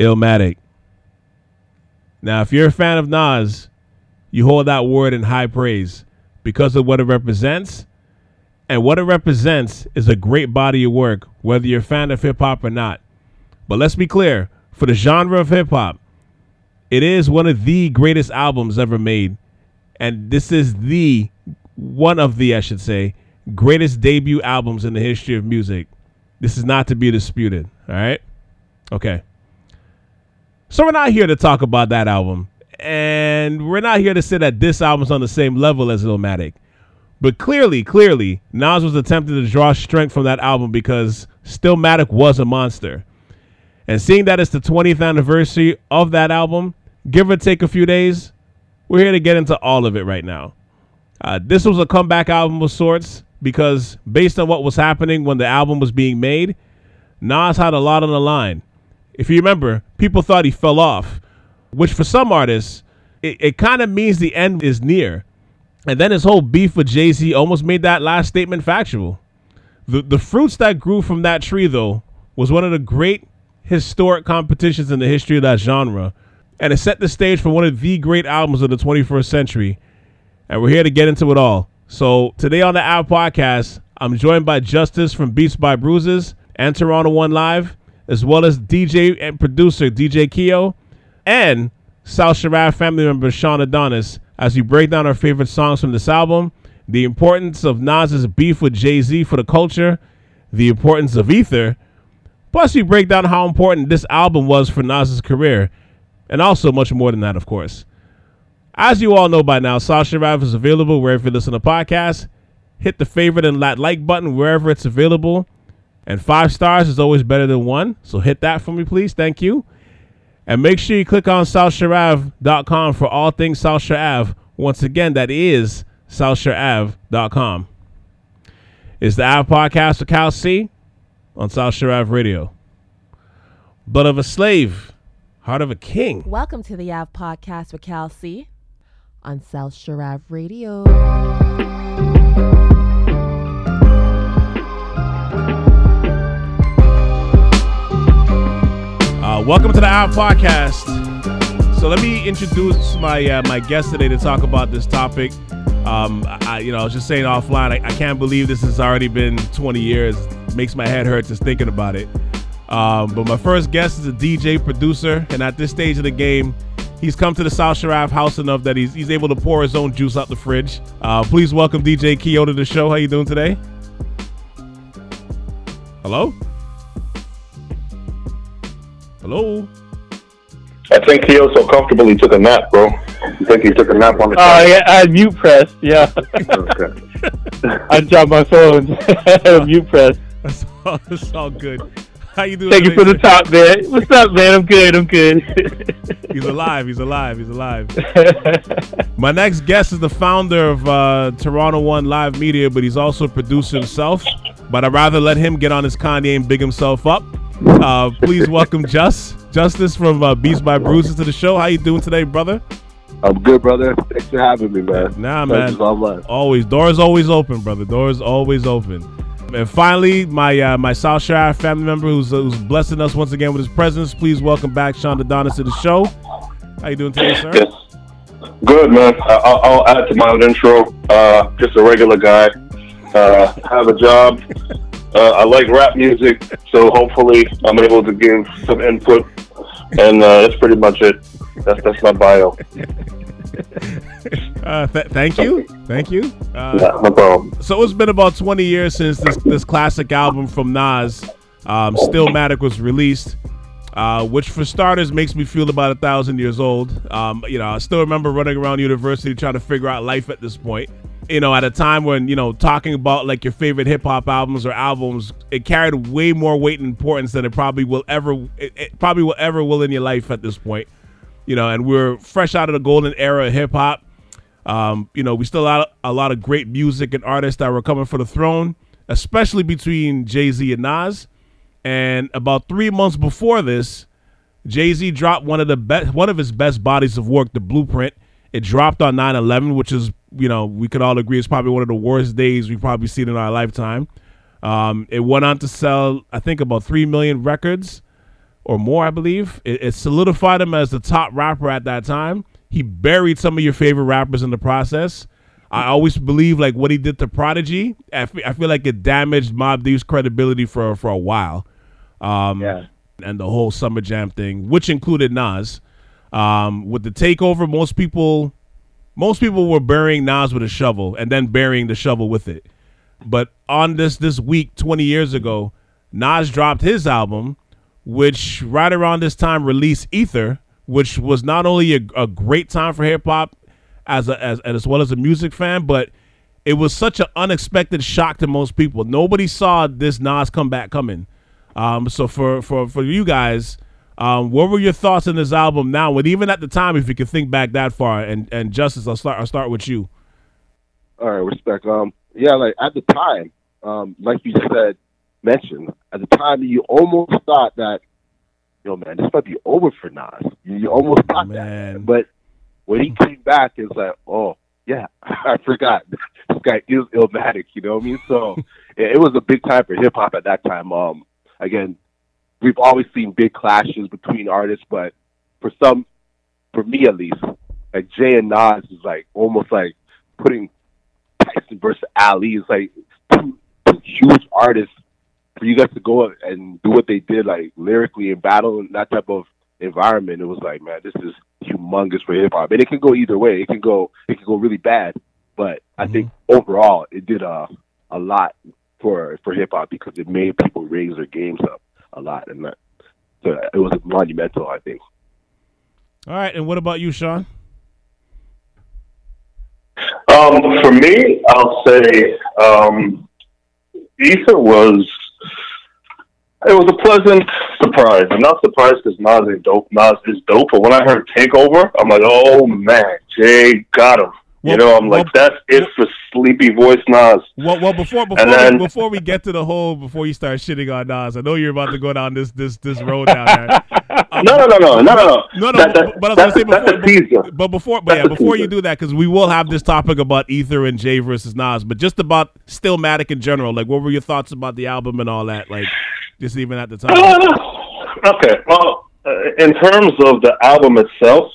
Illmatic. Now, if you're a fan of Nas, you hold that word in high praise because of what it represents. And what it represents is a great body of work, whether you're a fan of hip hop or not. But let's be clear for the genre of hip hop, it is one of the greatest albums ever made. And this is the one of the, I should say, greatest debut albums in the history of music. This is not to be disputed. All right. Okay. So we're not here to talk about that album. And we're not here to say that this album's on the same level as Illmatic. But clearly, clearly, Nas was attempting to draw strength from that album because Stillmatic was a monster. And seeing that it's the 20th anniversary of that album, give or take a few days, we're here to get into all of it right now. Uh, this was a comeback album of sorts because based on what was happening when the album was being made, Nas had a lot on the line. If you remember, people thought he fell off, which for some artists, it, it kind of means the end is near. And then his whole beef with Jay Z almost made that last statement factual. The, the fruits that grew from that tree, though, was one of the great historic competitions in the history of that genre. And it set the stage for one of the great albums of the 21st century. And we're here to get into it all. So today on the App Podcast, I'm joined by Justice from Beats by Bruises and Toronto One Live, as well as DJ and producer DJ Keo, and South Sharaf family member Sean Adonis, as we break down our favorite songs from this album, the importance of Nas's beef with Jay Z for the culture, the importance of Ether, plus we break down how important this album was for Nas's career, and also much more than that, of course. As you all know by now, Sasha Rav is available wherever you listen to podcasts. Hit the favorite and like button wherever it's available. And five stars is always better than one. So hit that for me, please. Thank you. And make sure you click on SouthSharav.com for all things South Shore. Once again, that is SouthSharav.com. It's the Av Podcast with Cal C on South Shore Radio. Blood of a slave, heart of a king. Welcome to the Av Podcast with Cal C on South Sharav Radio. Welcome to the Av Podcast. So let me introduce my uh, my guest today to talk about this topic. Um, I, you know, I was just saying offline, I, I can't believe this has already been 20 years. makes my head hurt just thinking about it. Um, but my first guest is a DJ producer, and at this stage of the game, he's come to the South Sharaf house enough that he's, he's able to pour his own juice out the fridge. Uh, please welcome DJ Keo to the show. How you doing today? Hello? Hello? I think Keo so comfortable he took a nap, bro. You think he took a nap on the Oh yeah, I had mute press. Yeah, Okay. I dropped my phone. I mute press. That's all, that's all good. How you doing? Thank you for the top, man. What's up, man? I'm good. I'm good. He's alive. He's alive. He's alive. My next guest is the founder of uh, Toronto One Live Media, but he's also a producer himself. But I'd rather let him get on his Kanye and big himself up. Uh, please welcome Just Justice from uh, Beats by Bruises to the show. How you doing today, brother? I'm good, brother. Thanks for having me, man. Nah, Thank man. Always doors always open, brother. Doors always open. And finally, my uh, my South Shire family member who's, who's blessing us once again with his presence. Please welcome back Sean Adonis to the show. How you doing today, sir? Yes. Good, man. I- I'll, I'll add to my own intro. Uh, just a regular guy. Uh, have a job. Uh, I like rap music, so hopefully I'm able to give some input. And uh, that's pretty much it. That's that's my bio. Uh, th- thank you, thank you. Uh, Yeah, no problem. so it's been about 20 years since this this classic album from Nas, um, Stillmatic, was released. Uh, which, for starters, makes me feel about a thousand years old. Um, you know, I still remember running around university trying to figure out life at this point. You know, at a time when you know talking about like your favorite hip hop albums or albums, it carried way more weight and importance than it probably will ever. It, it probably will ever will in your life at this point. You know, and we're fresh out of the golden era of hip hop. Um, you know, we still had a lot of great music and artists that were coming for the throne, especially between Jay Z and Nas. And about three months before this, Jay Z dropped one of the best, one of his best bodies of work, The Blueprint. It dropped on 9/11, which is, you know, we could all agree is probably one of the worst days we've probably seen in our lifetime. Um, it went on to sell, I think, about three million records, or more, I believe. It, it solidified him as the top rapper at that time. He buried some of your favorite rappers in the process. I always believe like what he did to Prodigy. I feel like it damaged Mobb Deep's credibility for for a while. Um, Yeah. and the whole Summer Jam thing, which included Nas. Um, with the takeover, most people, most people were burying Nas with a shovel and then burying the shovel with it. But on this this week, twenty years ago, Nas dropped his album, which right around this time released Ether, which was not only a, a great time for hip hop as a as as well as a music fan, but it was such an unexpected shock to most people. Nobody saw this Nas comeback coming. Um, so for for for you guys, um, what were your thoughts on this album now? And even at the time, if you could think back that far, and and Justice, I'll start I'll start with you. All right, respect. Um, yeah, like at the time, um, like you said, mentioned at the time, you almost thought that, yo, man, this might be over for Nas. You, you almost thought Man. that, but when he came back, it's like, oh, yeah, I forgot. This guy is illmatic. You know what I mean? So it, it was a big time for hip hop at that time. Um, again, we've always seen big clashes between artists, but for some, for me at least, like Jay and Nas is like almost like putting Tyson versus Ali is like two, two huge artists for you guys to go and do what they did, like lyrically in battle in that type of environment. It was like, man, this is humongous for hip hop, and it can go either way. It can go, it can go really bad, but I think mm-hmm. overall it did a a lot for for hip hop because it made people raise their games up a lot, and that so it was monumental. I think. All right, and what about you, Sean? Um, for me, I'll say um, Ether was it was a pleasant surprise. I'm not surprised because Nas is dope. Nas is dope, but when I heard Takeover, I'm like, oh man, Jay got him. Well- you know, I'm like, well- that's it for sleepy voice Nas. Well, well, before before And then- we, before we get to the whole before you start shitting on Nas, I know you're about to go down this this this road down there. Um, No, no, no, no, no, no, no. No, That- that- but I was gonna say that's before, but before, but yeah, That's before you do that, because we will have this topic about Ether and Jay versus Nas, but just about Stillmatic in general. Like, what were your thoughts about the album and all that? Like, just even at the time. Uh, okay. Well, uh, in terms of the album itself,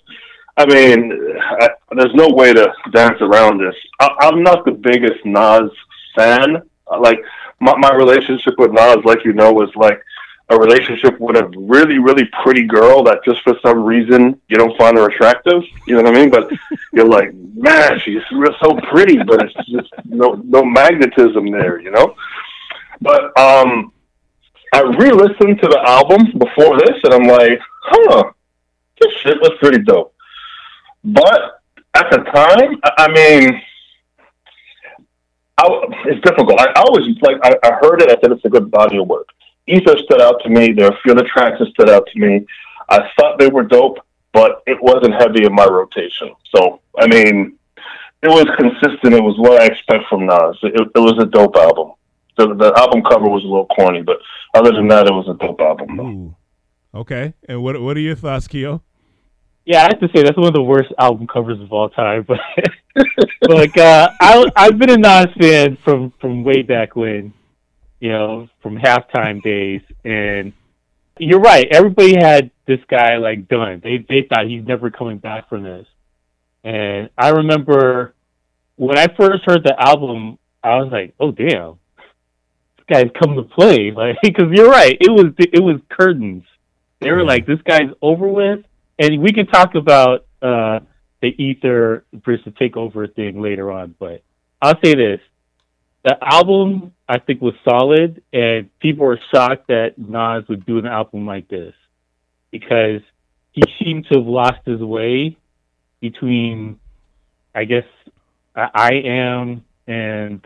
I mean, I, there's no way to dance around this. I, I'm not the biggest Nas fan. Like my, my relationship with Nas, like you know, was like a relationship with a really, really pretty girl that just for some reason you don't find her attractive. You know what I mean? But you're like, man, she's so pretty, but it's just no no magnetism there. You know. But um, I re-listened to the album before this, and I'm like, huh, this shit was pretty dope. But at the time, I, mean, I, it's difficult. I, I always like I, I heard it. I said it's a good body of work. Ether stood out to me. There are a few other tracks that stood out to me. I thought they were dope, but it wasn't heavy in my rotation. So I mean, it was consistent. It was what I expect from Nas. It, it was a dope album. The, the album cover was a little corny, but other than that, it was a dope album. Ooh. Okay. And what what are your thoughts, Keo? Yeah, I have to say that's one of the worst album covers of all time. But, like, uh, I I've been a Nas fan from from way back when, you know, from halftime days. And you're right, everybody had this guy like done. They they thought he's never coming back from this. And I remember when I first heard the album, I was like, oh damn, this guy's come to play. Like, because you're right, it was it was curtains. They were like, this guy's over with and we can talk about uh, the ether versus takeover thing later on. But I'll say this: the album I think was solid, and people were shocked that Nas would do an album like this because he seemed to have lost his way between, I guess, I, I am and.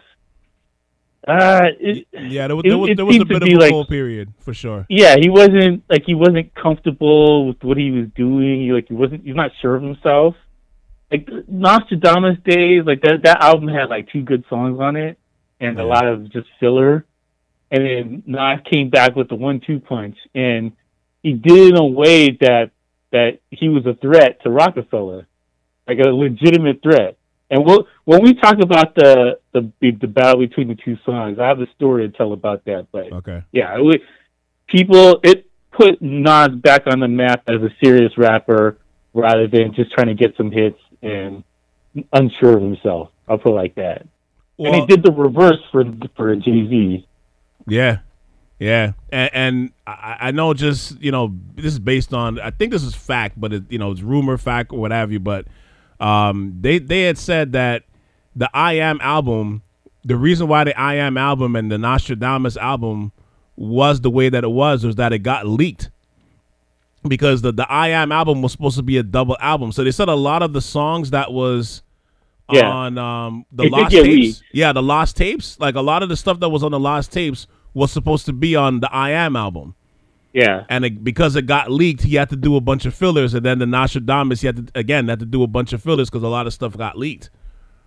Uh, it, Yeah, there was It- there was, there was a bit of a like- period for sure. yeah, he wasn't like he wasn't comfortable with what he was doing. He, like he wasn't he's not sure of himself. Like Nastradamus days, like that that album had like two good songs on it and Yeah. a lot of just filler. And then Nas came back with the one two punch and he did it in a way that that he was a threat to Roc-A-Fella. Like a legitimate threat. And we'll, when we talk about the, the the battle between the two songs, I have a story to tell about that. But Okay. yeah, it would, people. It put Nas back on the map as a serious rapper rather than just trying to get some hits and unsure of himself. I'll put it like that. and he did the reverse for for Jay Z. Yeah, yeah, and, and I, I, know just you know this is based on I think this is fact, but it, you know it's rumor, fact, or what have you. But um, they they had said that the I Am album, the reason why the I Am album and the Nastradamus album was the way that it was was that it got leaked because the the I Am album was supposed to be a double album. So they said a lot of the songs that was yeah. on um the it lost tapes. Leaked. Yeah, the lost tapes. Like a lot of the stuff that was on the lost tapes was supposed to be on the I Am album. Yeah. And it, because it got leaked, he had to do a bunch of fillers, and then the Nastradamus, he had to again had to do a bunch of fillers because a lot of stuff got leaked.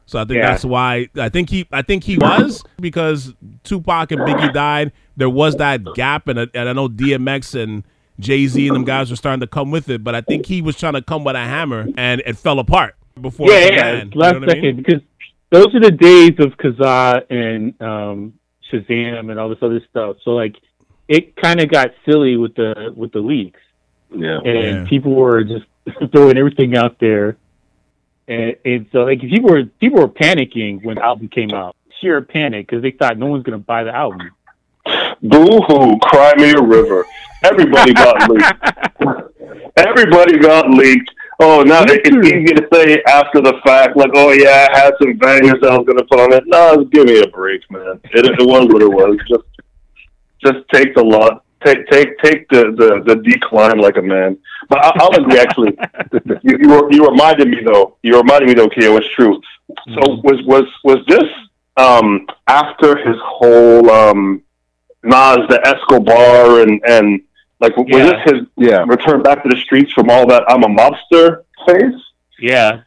So I think yeah. that's why I think he I think he was because Tupac and Biggie died. There was that gap, and, and I know DMX and Jay Z and them guys were starting to come with it, but I think he was trying to come with a hammer, and it fell apart before. Yeah, yeah, last you know second I mean? because those are the days of Kazaa and um, Shazam and all this other stuff. So like, it kind of got silly with the with the leaks. Yeah, and yeah. people were just throwing everything out there, and, and so like people were people were panicking when the album came out, sheer panic because they thought no one's gonna buy the album. Boo hoo, cry me a river. Everybody got leaked. Everybody got leaked. Oh, now it's easy to say after the fact, like, oh yeah, I had some bangers I was gonna put on it. No, give me a break, man. It, it was what it was. Just, just take the lot, take take take the the, the decline like a man. But I, will agree. Actually, you, you were, you reminded me though. You reminded me though, Kia. It's true. So mm-hmm. was was was this um after his whole um Nas the Escobar and and like was yeah. this his yeah. return back to the streets from all that I'm a mobster phase? Yeah.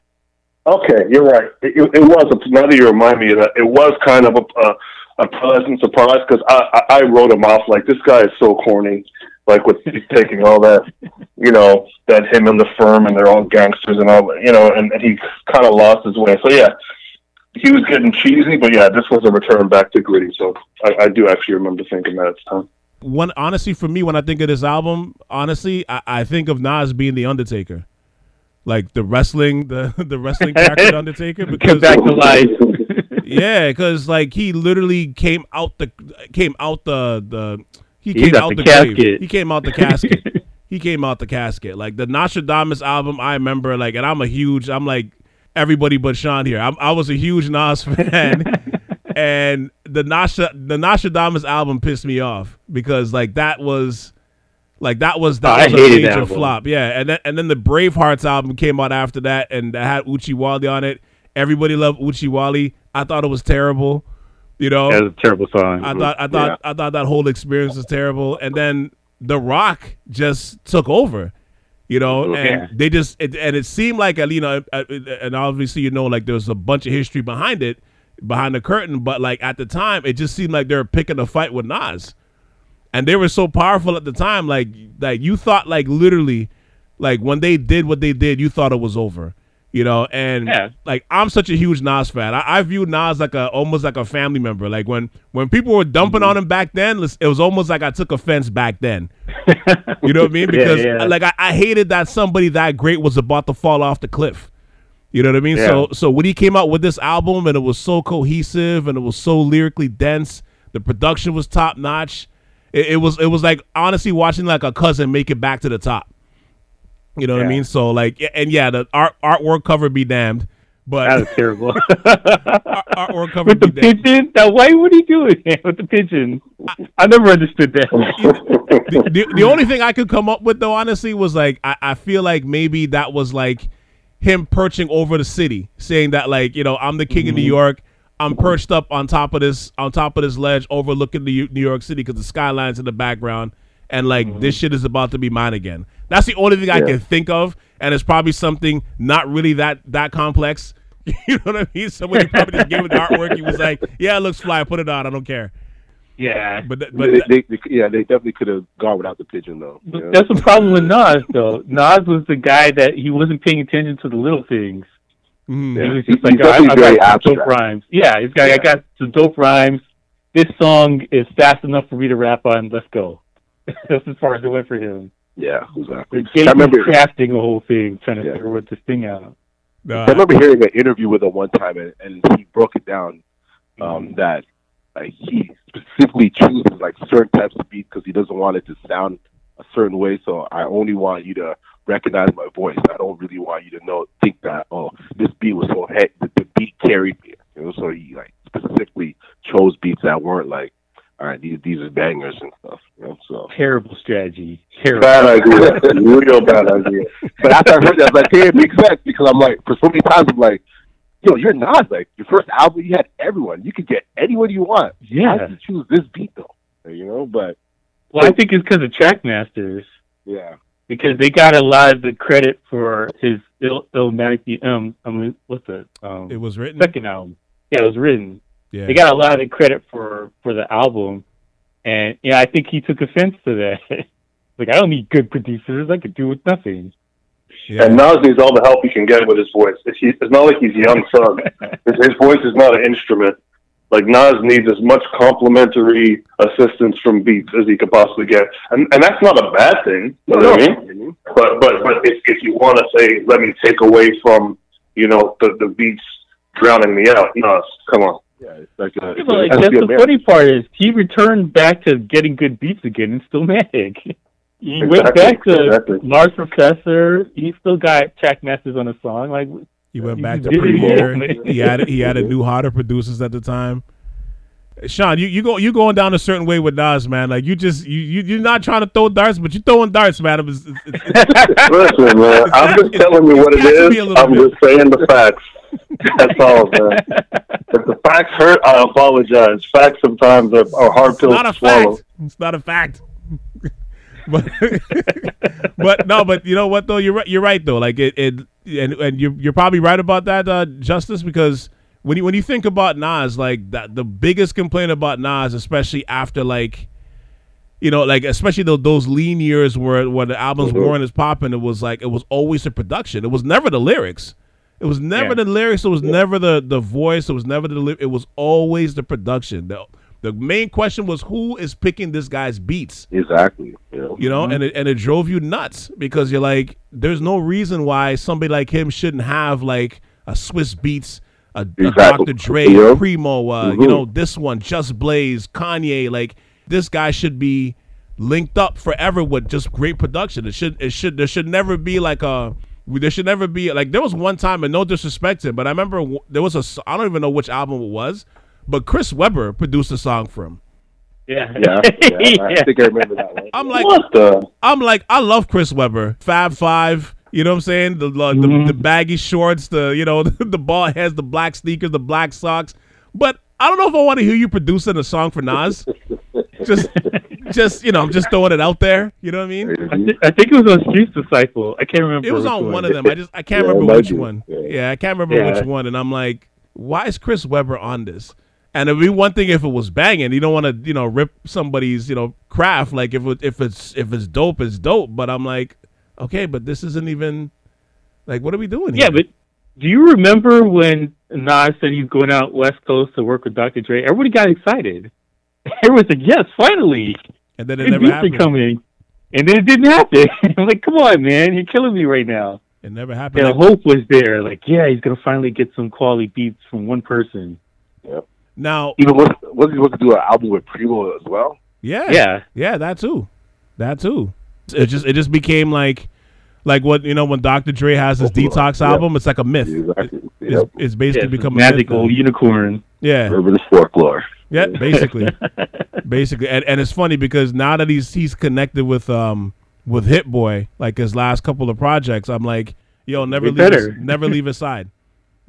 Okay, you're right. It, it, was a, now that you remind me of that, it was kind of a, a, a pleasant surprise because I, I, I wrote him off like this guy is so corny, like with taking all that, you know, that him and the firm and they're all gangsters and all, you know, and, and he kind of lost his way. So yeah, he was getting cheesy, but yeah, this was a return back to gritty. So I, I do actually remember thinking that at the time. One honestly, for me, when I think of this album, honestly, I, I think of Nas being the Undertaker, like the wrestling, the the wrestling character Undertaker, because back to life. yeah, because like he literally came out the came out the the he He's came out the, the casket. grave. He came out the casket. he came out the casket. Like the Nastradamus album, I remember like, and I'm a huge. I'm like everybody but Sean here. I'm, i was a huge Nas fan, and the Nasha the Nastradamus album pissed me off because like that was like that was that oh, was a major flop. Yeah, and then and then the Bravehearts album came out after that, and that had Oochie Wally on it. Everybody loved Oochie Wally. I thought it was terrible. You know, it was a terrible song. I thought I thought yeah. I thought that whole experience was terrible, and then The Roc just took over you know, and they just it, and it seemed like you know, and obviously you know, like there was a bunch of history behind it, behind the curtain, but like at the time, it just seemed like they were picking a fight with Nas, and they were so powerful at the time, like like you thought like literally, like when they did what they did, you thought it was over you know and yeah. like i'm such a huge nas fan. I, I view nas like a almost like a family member. Like when when people were dumping mm-hmm. on him back then it was almost like i took offense back then. You know what i mean? Because yeah, yeah. like I, I, hated that somebody that great was about to fall off the cliff. You know what i mean? So so when he came out with this album and it was so cohesive and it was so lyrically dense the production was top notch it, it was it was like honestly watching like a cousin make it back to the top you know yeah. what I mean? So like, and yeah, the art artwork cover be damned. But that was terrible. artwork cover with the pigeon. Now, why would he do it with the pigeon? I, I never understood that. the, the, the, only thing I could come up with though, honestly, was like I, I feel like maybe that was like him perching over the city, saying that like you know I'm the king mm-hmm. of New mm-hmm. York. I'm perched up on top of this on top of this ledge, overlooking the New York City because the skyline's in the background, and like mm-hmm. this shit is about to be mine again. That's the only thing yeah. I can think of, and it's probably something not really that that complex. you know what I mean? Somebody probably just gave him the artwork. He was like, "Yeah, it looks fly. Put it on. I don't care." Yeah, but but they, they, they, yeah, they definitely could have gone without the pigeon though. That's the problem with Nas though. Nas was the guy that he wasn't paying attention to the little things. Mm. He was just like, oh, I, I, got some dope rhymes. Yeah, he's got, yeah. I got some dope rhymes. This song is fast enough for me to rap on. Let's go. That's as far as it went for him. Yeah, exactly. They I remember. crafting the whole thing, trying to Yeah. figure what this thing out. No, I remember hearing an interview with him one time, and, and he broke it down um, that like he specifically chooses like certain types of beats because he doesn't want it to sound a certain way. So I only want you to recognize my voice. I don't really want you to know think that oh this beat was so head the, the beat carried me. You know, so he like specifically chose beats that weren't like all right these these are bangers and stuff. You know, so. Terrible strategy. Terrible. Bad idea. Real bad idea. But after I heard that, I was like, hey, it makes sense because I'm like, for so many times, I'm like, yo, you're Nas. Like, your first album, you had everyone. You could get anyone you want. Why Yeah. did you choose this beat, though? You know, but Well, I think it's because of Trackmasters. yeah. because they got a lot of the credit for his Il- Illmatic. Um, I mean, what's the um it was written. second album? Yeah, it was written. Yeah, They got a lot of the credit for for the album, and yeah, I think he took offense to that. like, I don't need good producers. I could do with nothing. yeah. And Nas needs all the help he can get with his voice. It's, he- it's not like he's young son. his, his voice is not an instrument. Like Nas needs as much complimentary assistance from Beats as he could possibly get, and and that's not a bad thing. You know what I mean? But but but if if you want to say, let me take away from you know the the Beats drowning me out, Nas, come on. Yeah, it's like, a, Yeah, but, like, it has to that's the man. funny part is he returned back to getting good beats again and still Mag. He went back to exactly. Large Professor. He still got Trackmasters on the song. Like, He went You back to did it Premier. he had he had a new hotter producers at the time. Sean, you, you go you going down a certain way with Nas, man. Like you just you you you're not trying to throw darts, but you're throwing darts, man. It's, it's, it's, Listen, man, I'm just telling you what it It has to be a is. little I'm bit. just saying the facts. That's all, man. If the facts hurt, I apologize. Facts sometimes are, are hard pills not a to swallow. fact. It's not a fact. but but no, but you know what though? You're right. You're right though. Like it, it and and you're you're probably right about that, uh, Justice, because when you when you think about Nas, like that, the biggest complaint about Nas, especially after like. You know, like especially those, those lean years where where the albums Mhm. weren't as popping, it was like it was always the production. It was never the lyrics. It was never Yeah. the lyrics. It was never the the voice. It was never the. Li- it was always the production. The the main question was who is picking this guy's beats. Exactly. You know? You know, and it, and it drove you nuts because you're like, there's no reason why somebody like him shouldn't have like a Swizz Beatz, a, a Dr. Dre, Yeah. Primo, uh, you Mhm. know, this one, Just Blaze, Kanye. Like this guy should be linked up forever with just great production. It should it should there should never be like a there should never be like there was one time and no disrespect to him, but I remember w- there was a I don't even know which album it was, but Chris Webber produced a song for him. yeah, Yeah, yeah, I think I remember that one. I'm like What the? I'm like, I love Chris Webber, Fab Five. You know what I'm saying? The the, the, mm-hmm. the baggy shorts, the you know the ball heads, the black sneakers, the black socks. But I don't know if I want to hear you producing a song for Nas. just, just you know, I'm just throwing it out there. You know what I mean? I, thi- I think it was on Street Disciple. I can't remember. It was on one of them. I just I can't Yeah, remember which be. one. Yeah. Yeah, I can't remember Yeah. which one. And I'm like, why is Chris Webber on this? And it'd be one thing if it was banging. You don't want to, you know, rip somebody's, you know, craft. Like if it, if it's if it's dope, it's dope. But I'm like, okay, but this isn't even like what are we doing? Here? Yeah, here? but do you remember when Nas said he's going out West Coast to work with Dr. Dre? Everybody got excited. Everyone said, "Yes, finally, and then it good never beats are happened. coming." And then it didn't happen. I'm like, "Come on, man, you're killing me right now." It never happened. And Like, hope was there. Like, yeah, he's gonna finally get some quality beats from one person. Yeah. Now, Even was was he supposed to do an album with Primo as well? yeah, Yeah, yeah, that too, that too. It just it just became like like what you know when Dr. Dre has his Oh, yeah. detox album. It's like a myth. Exactly. It's, Yep. it's basically yeah become a myth magical unicorn. Yeah, Urban folklore. yeah, basically. basically and, and it's funny because now that he's he's connected with um with Hit-Boy like his last couple of projects i'm like yo never Way leave his, never leave his side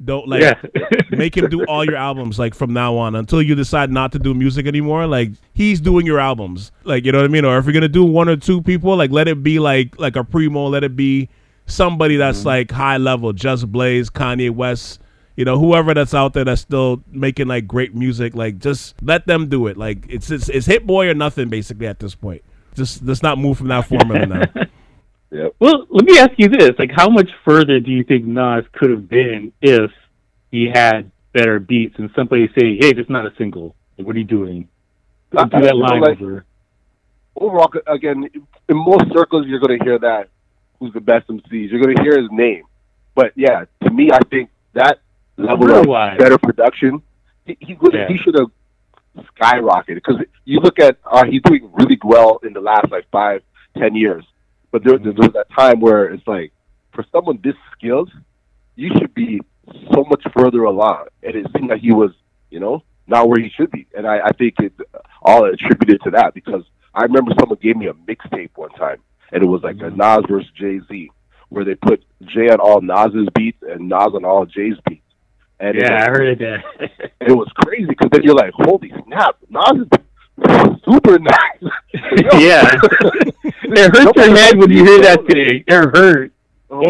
don't like yeah, make him do all your albums like from now on until you decide not to do music anymore. Like he's doing your albums. Like you know what i mean? Or if you're gonna do one or two people like let it be like like a primo let it be somebody that's Mm-hmm. like high level. Just blaze kanye west you know whoever that's out there that's still making like great music. Like just let them do it. Like it's it's, it's Hit-Boy or nothing basically at this point. Just let's not move from that formula now Yep. Well, let me ask you this: like, how much further do you think Nas could have been if he had better beats and somebody say, "Hey, this is not a single. Like, what are you doing?" I- do that line like- over. overall, again, in most circles, you're going to hear that who's the best MCs. You're going to hear his name. But yeah, to me, I think that level of better production, he he, would- Yeah. he should have skyrocketed. Because you look at, uh, he's doing really well in the last like five, ten years. But there, mm-hmm. there was that time where it's like, for someone this skilled, you should be so much further along. And it seemed that he was, you know, not where he should be. And I, I think it all attributed to that because I remember someone gave me a mixtape one time, and it was like a mm-hmm. Nas versus Jay Z, where they put Jay on all Nas's beats and Nas on all Jay's beats. And it Yeah, I heard that. it was crazy because then you're like, holy snap, Nas is super nice. yeah. it hurts your head when you hear that thing. It hurt. Oh,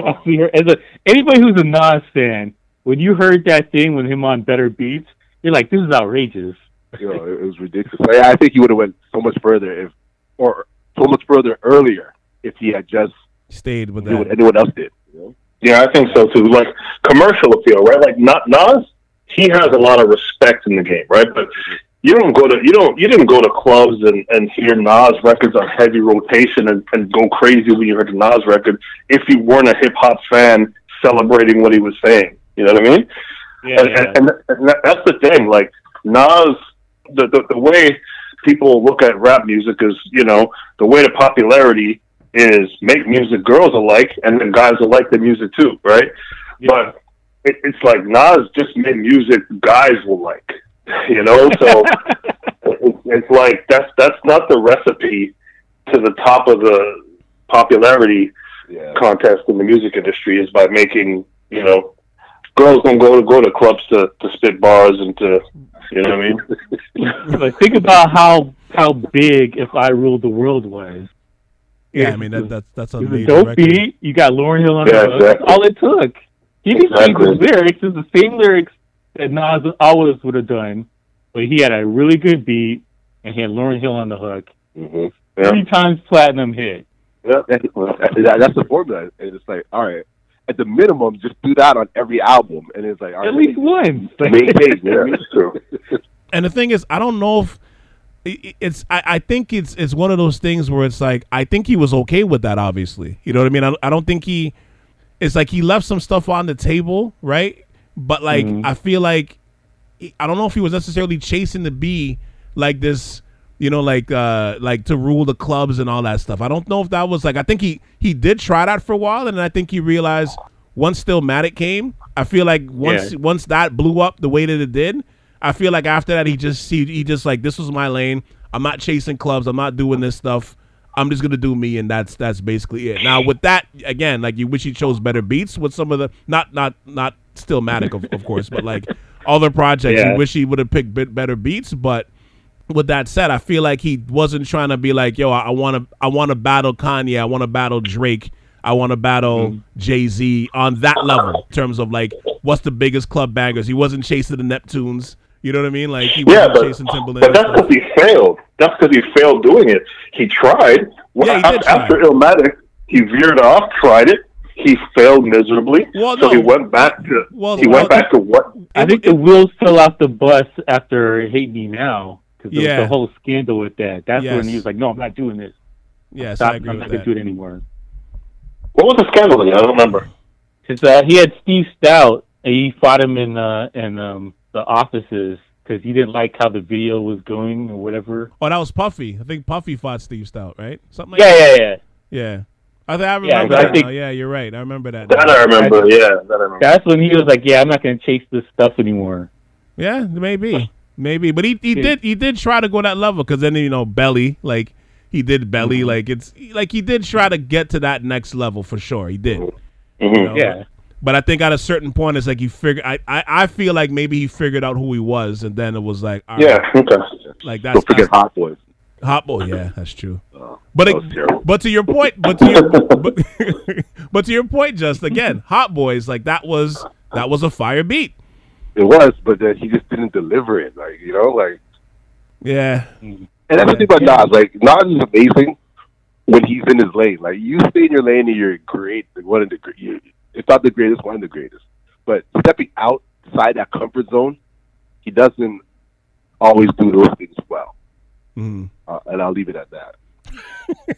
As a anybody who's a Nas fan, when you heard that thing with him on Better Beats, you're like, this is outrageous. you know, it, it was ridiculous. Like, I think he would have went so much further if, or so much further earlier if he had just Stayed with did what that. anyone else did. You know? Yeah, I think so too. Like commercial appeal, right? Like not Nas, he has a lot of respect in the game, right? But you don't go to you don't you didn't go to clubs and, and hear Nas records on heavy rotation and, and go crazy when you heard the Nas record if you weren't a hip hop fan celebrating what he was saying. You know what I mean? Yeah, and, and, and, and that's the thing. Like Nas, the, the the way people look at rap music is, you know, the way to popularity is make music girls alike, and then guys will like the music too, right? But it, it's like Nas just made music guys will like, you know. So it, it's like that's that's not the recipe to the top of the popularity Yeah. contest in the music industry is by making you know girls don't go to go to clubs to, to spit bars and to you know what I mean. But think about how how big if I ruled the world was. Yeah, I mean that, that's that's a It was major dope record. beat. You got Lauryn Hill on Yeah, the hook. exactly. That's all it took. He didn't change Exactly. the lyrics. It's the same lyrics that Nas always would have done, but he had a really good beat and he had Lauryn Hill on the hook. Mm-hmm. Yeah. Three times platinum hit. Yeah. That, that- that's the formula. And it's like, all right, at the minimum, just do that on every album. And it's like, all right, At least once. maintain. Yeah, that's true. And the thing is, I don't know if i- i- it's. I, I think it's it's one of those things where it's like I think he was okay with that. Obviously, you know what I mean. I, I don't think he. It's like he left some stuff on the table, right? But like I feel like I don't know if he was necessarily chasing to be like this, you know, like uh like to rule the clubs and all that stuff. I don't know if that was like I think he he did try that for a while, and I think he realized once Stillmatic came, I feel like once Yeah. once that blew up the way that it did, I feel like after that he just he, he just like this was my lane. I'm not chasing clubs. I'm not doing this stuff. I'm just gonna do me, and that's that's basically it. Now with that, again, like you wish he chose better beats with some of the not not not Stillmatic of, of course, but like other projects. Yeah. You wish he would have picked bit better beats, but with that said, I feel like he wasn't trying to be like, yo, I want to, I want to battle Kanye, I want to battle Drake, I want to battle Mm-hmm. Jay Z on that level in terms of like what's the biggest club bangers. He wasn't chasing the Neptunes. You know what I mean? Like he Yeah, wasn't but, chasing Timberland. but that's because he failed. That's because he failed doing it. He tried. Well, Yeah, he did af- After try. Illmatic, he veered off, tried it. He failed miserably. Well, so no. he went back to Well, he well, went back to what I think it- the wheels fell off the bus after Hate Me Now. Because there Yeah. was the whole scandal with that. That's Yes. when he was like, no, I'm not doing this. yes, Stop, I agree I'm with not going to do it anymore. what was the scandal again? I don't remember. Because uh, he had Steve Stoute, and he fought him in uh, in um, the offices because he didn't like how the video was going or whatever. Oh, that was Puffy. I think Puffy fought Steve Stoute, right? Something like Yeah, that. yeah, yeah. Yeah. I, th- I remember Yeah, that I think- Yeah, you're right. I remember that. That now. I remember. Yeah, that I remember. That's when he was like, "Yeah, I'm not going to chase this stuff anymore." Yeah, maybe, maybe, but he he Yeah. did he did try to go that level because then you know belly like he did belly Mm-hmm. like it's like he did try to get to that next level for sure he did. Mhm. you know? Yeah, But I think at a certain point it's like he figured. I, I I feel like maybe he figured out who he was and then it was like all right, Yeah. Okay. like that's, Don't forget that's Hot Boys. Hot boy. Yeah, that's true. Oh, But it- but to your point, but to your but, but to your point, just again, Hot Boys like that was that was a fire beat. It was, but then he just didn't deliver it. Like you know, like Yeah, and that's the thing about Nas. Like Nas is amazing when he's in his lane. Like you stay in your lane and you're great. Like, one of the gre- you, if not the greatest, one of the greatest. But stepping outside that comfort zone, he doesn't always do those things well. Mhm. Uh, and I'll leave it at that.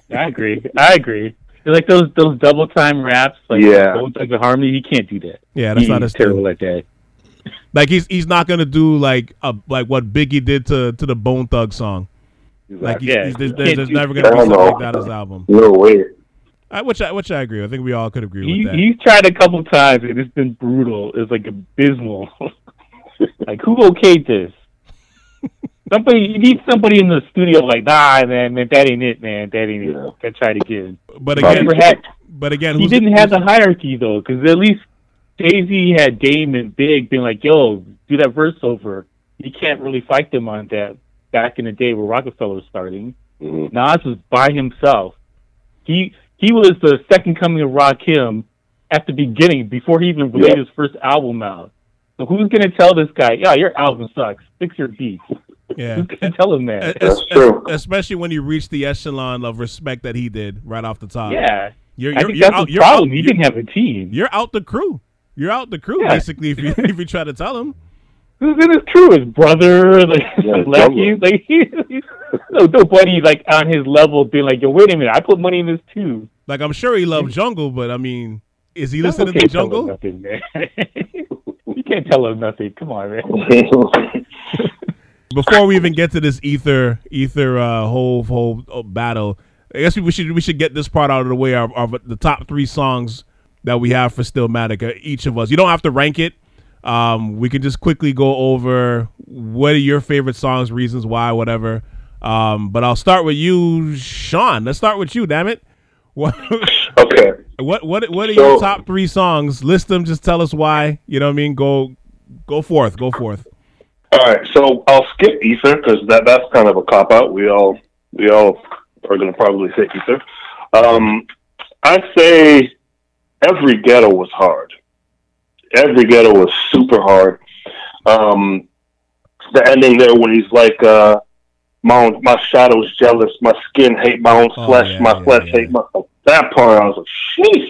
I agree. I agree. They're like those those double time raps, like Yeah. Bone Thugs-n-Harmony. He can't do that. Yeah, that's He's not his terrible thing. at that. Like he's he's not gonna do like a like what Biggie did to to the Bone Thug song. Like he's, Yeah, he's, there's, there's, there's never gonna be don't something know. like that on his album. No way. I, which I which I agree. I think we all could agree He with that. he's tried a couple times and it's been brutal. It's like abysmal. like who okayed this? Somebody you need somebody in the studio like, nah, man, man, that ain't it, man, that ain't Yeah. it. That tried again. but again, but again, He didn't have the hierarchy though, because at least Jay Z had Dame and Big being like, "Yo, do that verse over." You can't really fight them on that. Back in the day where Roc-A-Fella was starting, Mhm. Nas was by himself. He he was the second coming of Rakim at the beginning before he even released Yeah. his first album out. So who's gonna tell this guy, "Yeah, your album sucks. Fix your beats"? Yeah. Who's gonna tell him that? Es- That's true. Especially when you reach the echelon of respect that he did right off the top. yeah, you're, you're, think you're that's out. the You're problem. out, he you're, didn't have a team. you're out the crew. You're out the crew Yeah. basically. If you if you try to tell him, Who's in his crew? His brother, like Yeah, Lucky, like he, he, no, nobody like on his level being like, yo, wait a minute, I put money in this too. like I'm sure he loved Jungle, but I mean, is he listening to can't tell him Jungle? Nothing, man. you can't tell him nothing. Come on, man. Before we even get to this ether ether uh, whole whole uh, battle, I guess we should we should get this part out of the way. Of, of the top three songs that we have for Stillmatic, uh, each of us. You don't have to rank it. Um, we can just quickly go over what are your favorite songs, reasons why, whatever. Um, but I'll start with you, Sean. Let's start with you. Damn it. What okay. what what what are your top three songs? List them. Just tell us why. You know what I mean? Go go forth. Go forth. All right, so I'll skip Ether because that that's kind of a cop out. We all we all are going to probably say Ether. Um, I'd say every ghetto was hard. Every ghetto was super hard. Um, the ending there when he's like, uh, "My my shadow's jealous, my skin hate my own Oh, flesh, yeah, my yeah, flesh yeah. hate my." That part, I was like, "Sheesh."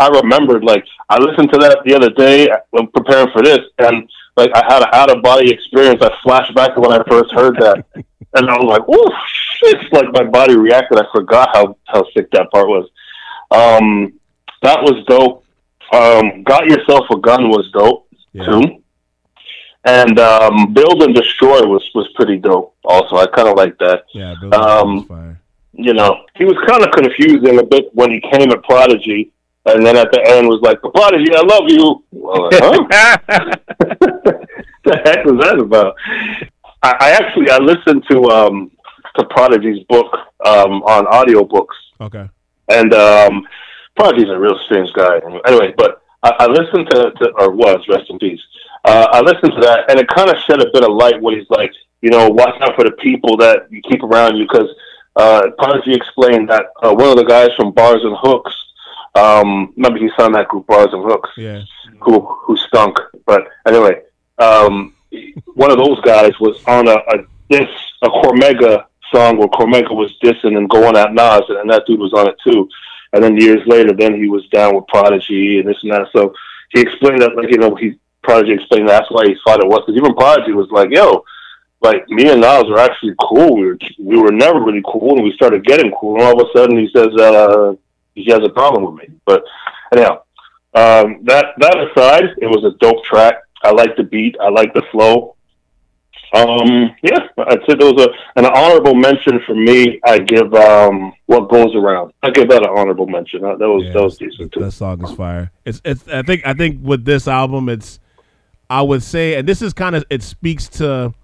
I remembered, like, I listened to that the other day when preparing for this, and like I had an out of body experience. I flashed back to when I first heard that, and I was like, "Oh shit!" Like my body reacted. I forgot how how sick that part was. Um, that was dope. Um, Got yourself a gun was dope Yeah. too, and um, Build and Destroy was was pretty dope. Also, I kind of like that. Yeah. Bill Um, fire. You know, he was kind of confusing a bit when he came at Prodigy, and then at the end was like, "Prodigy, I love you." Well, huh? the heck was that about? I, I actually I listened to um to Prodigy's book um on audiobooks Okay. and um Prodigy's a real strange guy. Anyway, but I, I listened to, to or was rest in peace. Uh, I listened to that and it kind of shed a bit of light when he's like, you know, watch out for the people that you keep around you because uh, Prodigy explained that uh, one of the guys from Bars and Hooks. Um, remember he signed that group Bars and Hooks Yeah. who who stunk. But anyway, um, one of those guys was on a, a diss a Cormega song where Cormega was dissing and going at Nas, and that dude was on it too. And then years later, then he was down with Prodigy and this and that. So he explained that, like you know, he Prodigy explained that's why he thought it was because even Prodigy was like, "Yo, like me and Nas were actually cool. We were we were never really cool, and we started getting cool. And all of a sudden, he says uh, he has a problem with me. But anyhow, um, that that aside, it was a dope track. I like the beat. I like the flow. Um, yeah, I'd say there was a an honorable mention for me. I give um, what goes around. I give that an honorable mention. That, that was Yeah, that was decent too. That song is fire. It's it's. I think I think with this album, it's. I would say, and this is kind of it speaks to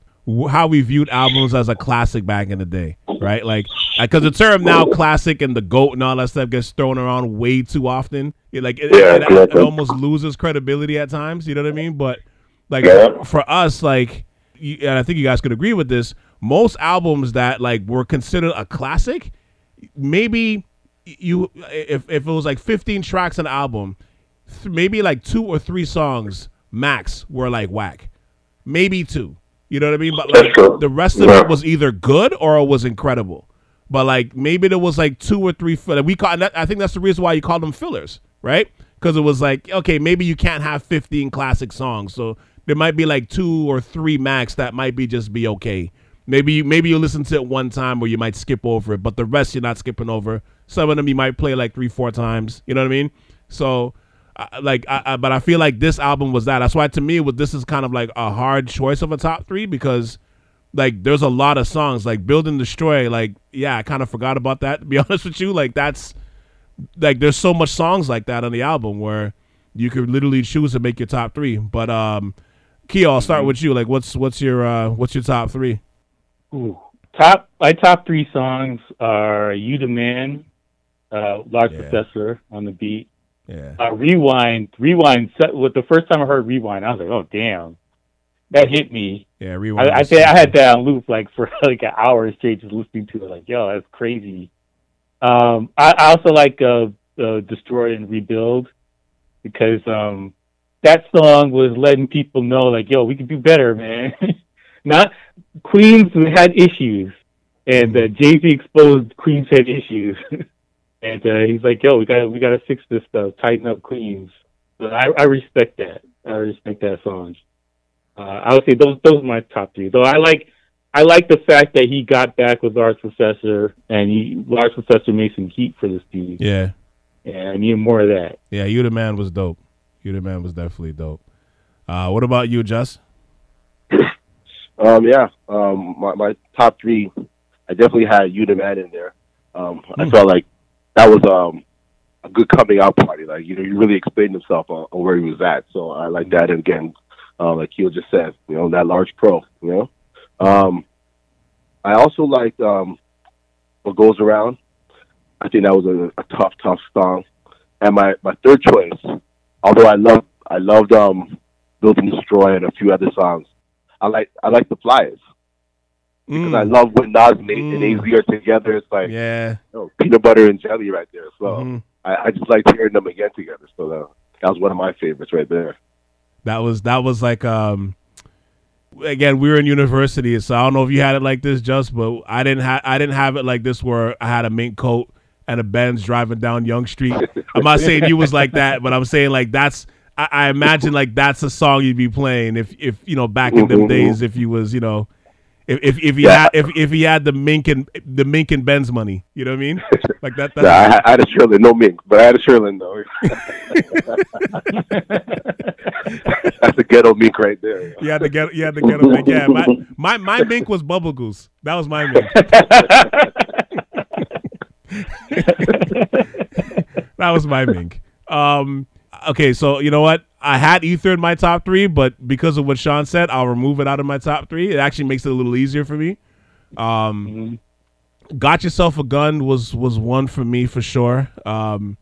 how we viewed albums as a classic back in the day, right? Like, because the term now classic and the goat and all that stuff gets thrown around way too often. It, like, it, Yeah, it, it, almost loses credibility at times. You know what I mean? But like Yeah. for us, like, you, and I think you guys could agree with this. Most albums that like were considered a classic, maybe you if if it was like 15 tracks an album, th- maybe like two or three songs max were like whack, maybe two. You know what I mean? But like the rest of Yeah. it was either good or it was incredible. But like maybe there was like two or three. fill- We call. I think that's the reason why you call them fillers, right? Because it was like okay, maybe you can't have 15 classic songs, so there might be like two or three max that might be just be okay. Maybe you maybe you listen to it one time or you might skip over it, but the rest you're not skipping over. Some of them you might play like three, four times. You know what I mean? So, I like, I, I, but I feel like this album was that. That's why to me, with this is kind of like a hard choice of a top three because, like, there's a lot of songs like "Build and Destroy." Like, yeah, I kind of forgot about that. To be honest with you, like that's like there's so much songs like that on the album where you could literally choose to make your top three. But um, Keo, I'll start with you. Like, what's what's your uh, what's your top three? Ooh. Top my top three songs are "You the Man," uh, "Large Yeah. Professor" on the beat. Yeah, Uh, rewind, rewind. set- With the first time I heard rewind, I was like, "Oh damn, that hit me." yeah. Rewind. I, I I had that on loop like for like an hour straight, just listening to it. Like, yo, that's crazy. Um, I, I also like uh, uh, "Destroy and Rebuild" because um, that song was letting people know, like, yo, we can do better, man. Not Queens had issues, and uh, Jay Z exposed Queens had issues, and uh, he's like, yo, we got we got to fix this stuff, tighten up Queens. So I, I respect that. I respect that song. Uh, I would say those those are my top three. Though I like I like the fact that he got back with Large Professor and he Large Professor made some heat for this dude. Yeah, And I need more of that. yeah. You the man was dope. You the man was definitely dope. Uh, what about you, Just? Um, yeah, um, my, my top three, I definitely had You the Man in there. Um, I Hmm. felt like that was um, a good coming out party. Like, you know, he really explained himself on, on where he was at. So I like that. And again, uh, like Keo just said, you know, that large pro, you know. Um, I also liked um, What Goes Around. I think that was a, a tough, tough song. And my, my third choice, although I love I loved um, Build and Destroy and a few other songs, I like I like the Flyest because I love when Nas and, Mm. and AZ are together. It's like yeah. you know, peanut butter and jelly right there. So Mhm. I, I just like hearing them again together. So that, that was one of my favorites right there. That was that was like um again we were in university so I don't know if you had it like this just but I didn't have I didn't have it like this where I had a mink coat and a Benz driving down Yonge Street. I'm not saying you was like that, but I'm saying like that's I, I imagine like that's a song you'd be playing if if you know back in them Mhm. days if you was you know if if, if he Yeah. had if, if he had the mink and the mink and Benz money, you know what I mean? Like that. Yeah, I, had- I had a shearling, no mink, but I had a shearling though. That's a ghetto mink right there. You had to get you had to get a mink. Yeah, my, my my mink was Bubble Goose. That was my mink. that was my mink. Um, okay, so you know what? I had Ether in my top three, but because of what Sean said, I'll remove it out of my top three. It actually makes it a little easier for me. Um, Got yourself a gun was was one for me for sure. Um,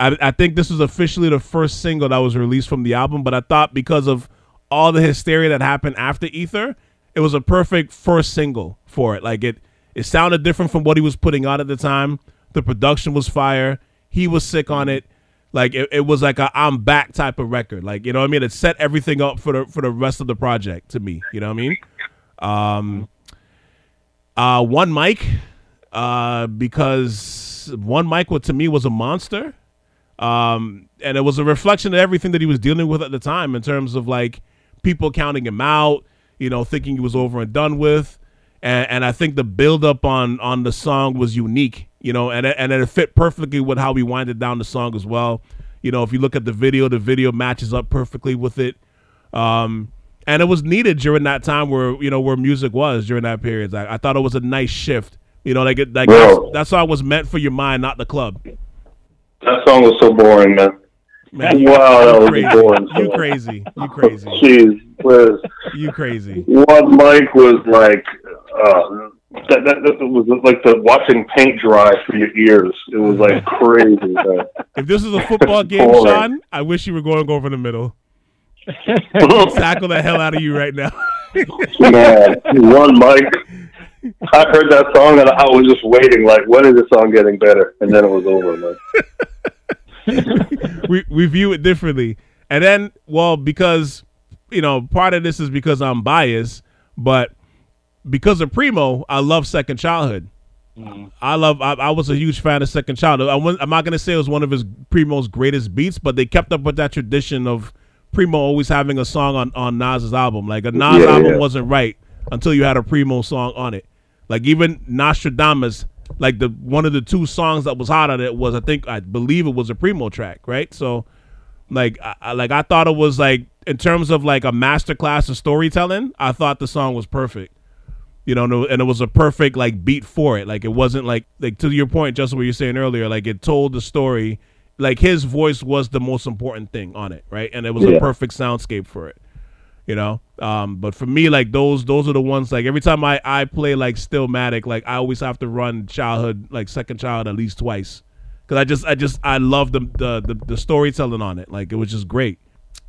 I, I think this was officially the first single that was released from the album, but I thought because of all the hysteria that happened after Ether, it was a perfect first single for it. Like it, it sounded different from what he was putting out at the time. The production was fire. He was sick on it. Like it, it was like a I'm back type of record. Like you know what I mean. It set everything up for the for the rest of the project to me. You know what I mean. Um, uh, one mic, uh, because one mic to me was a monster. Um, and it was a reflection of everything that he was dealing with at the time in terms of like people counting him out, you know, thinking he was over and done with. And, and I think the build up on on the song was unique, you know, and it- and it fit perfectly with how we winded down the song as well. You know, if you look at the video, the video matches up perfectly with it. Um, and it was needed during that time where you know where music was during that period. I, I thought it was a nice shift. You know, like it, like Bro. that, song was meant for your mind, not the club. That song was so boring, man. Man, Wow, that you was crazy. boring. You crazy. You crazy. Jeez, You crazy. one mic was like uh, that, that, that was like the watching paint dry for your ears. It was like crazy. man. If this is a football game, Sean, I wish you were going over the middle. Tackle the hell out of you right now. Man, one Mic. I heard that song and I was just waiting, like, when is this song getting better? And then it was over, man. we we view it differently. And then, well, because you know, part of this is because I'm biased, but because of Primo, I love Second Childhood. Mm-hmm. I love. I, I was a huge fan of Second Childhood. I wouldn't- I'm not gonna say it was one of his Primo's greatest beats, but they kept up with that tradition of Primo always having a song on on Nas's album. Like a Nas Yeah, album yeah. wasn't right until you had a Primo song on it. Like even Nastradamus, like the one of the two songs that was hot on it was I think I believe it was a Primo track, right? So like I, I- like I thought it was like in terms of like a masterclass of storytelling, I thought the song was perfect. You know, no- and it was a perfect like beat for it. Like it wasn't like like to your point, just what you were saying earlier. Like it told the story. Like his voice was the most important thing on it, right? And it was a perfect soundscape for it. You know, um, but for me, like those those are the ones. Like every time I I play like Stillmatic, like I always have to run Childhood, like Second Child, at least twice, because I just I just I love the, the the the storytelling on it. Like it was just great.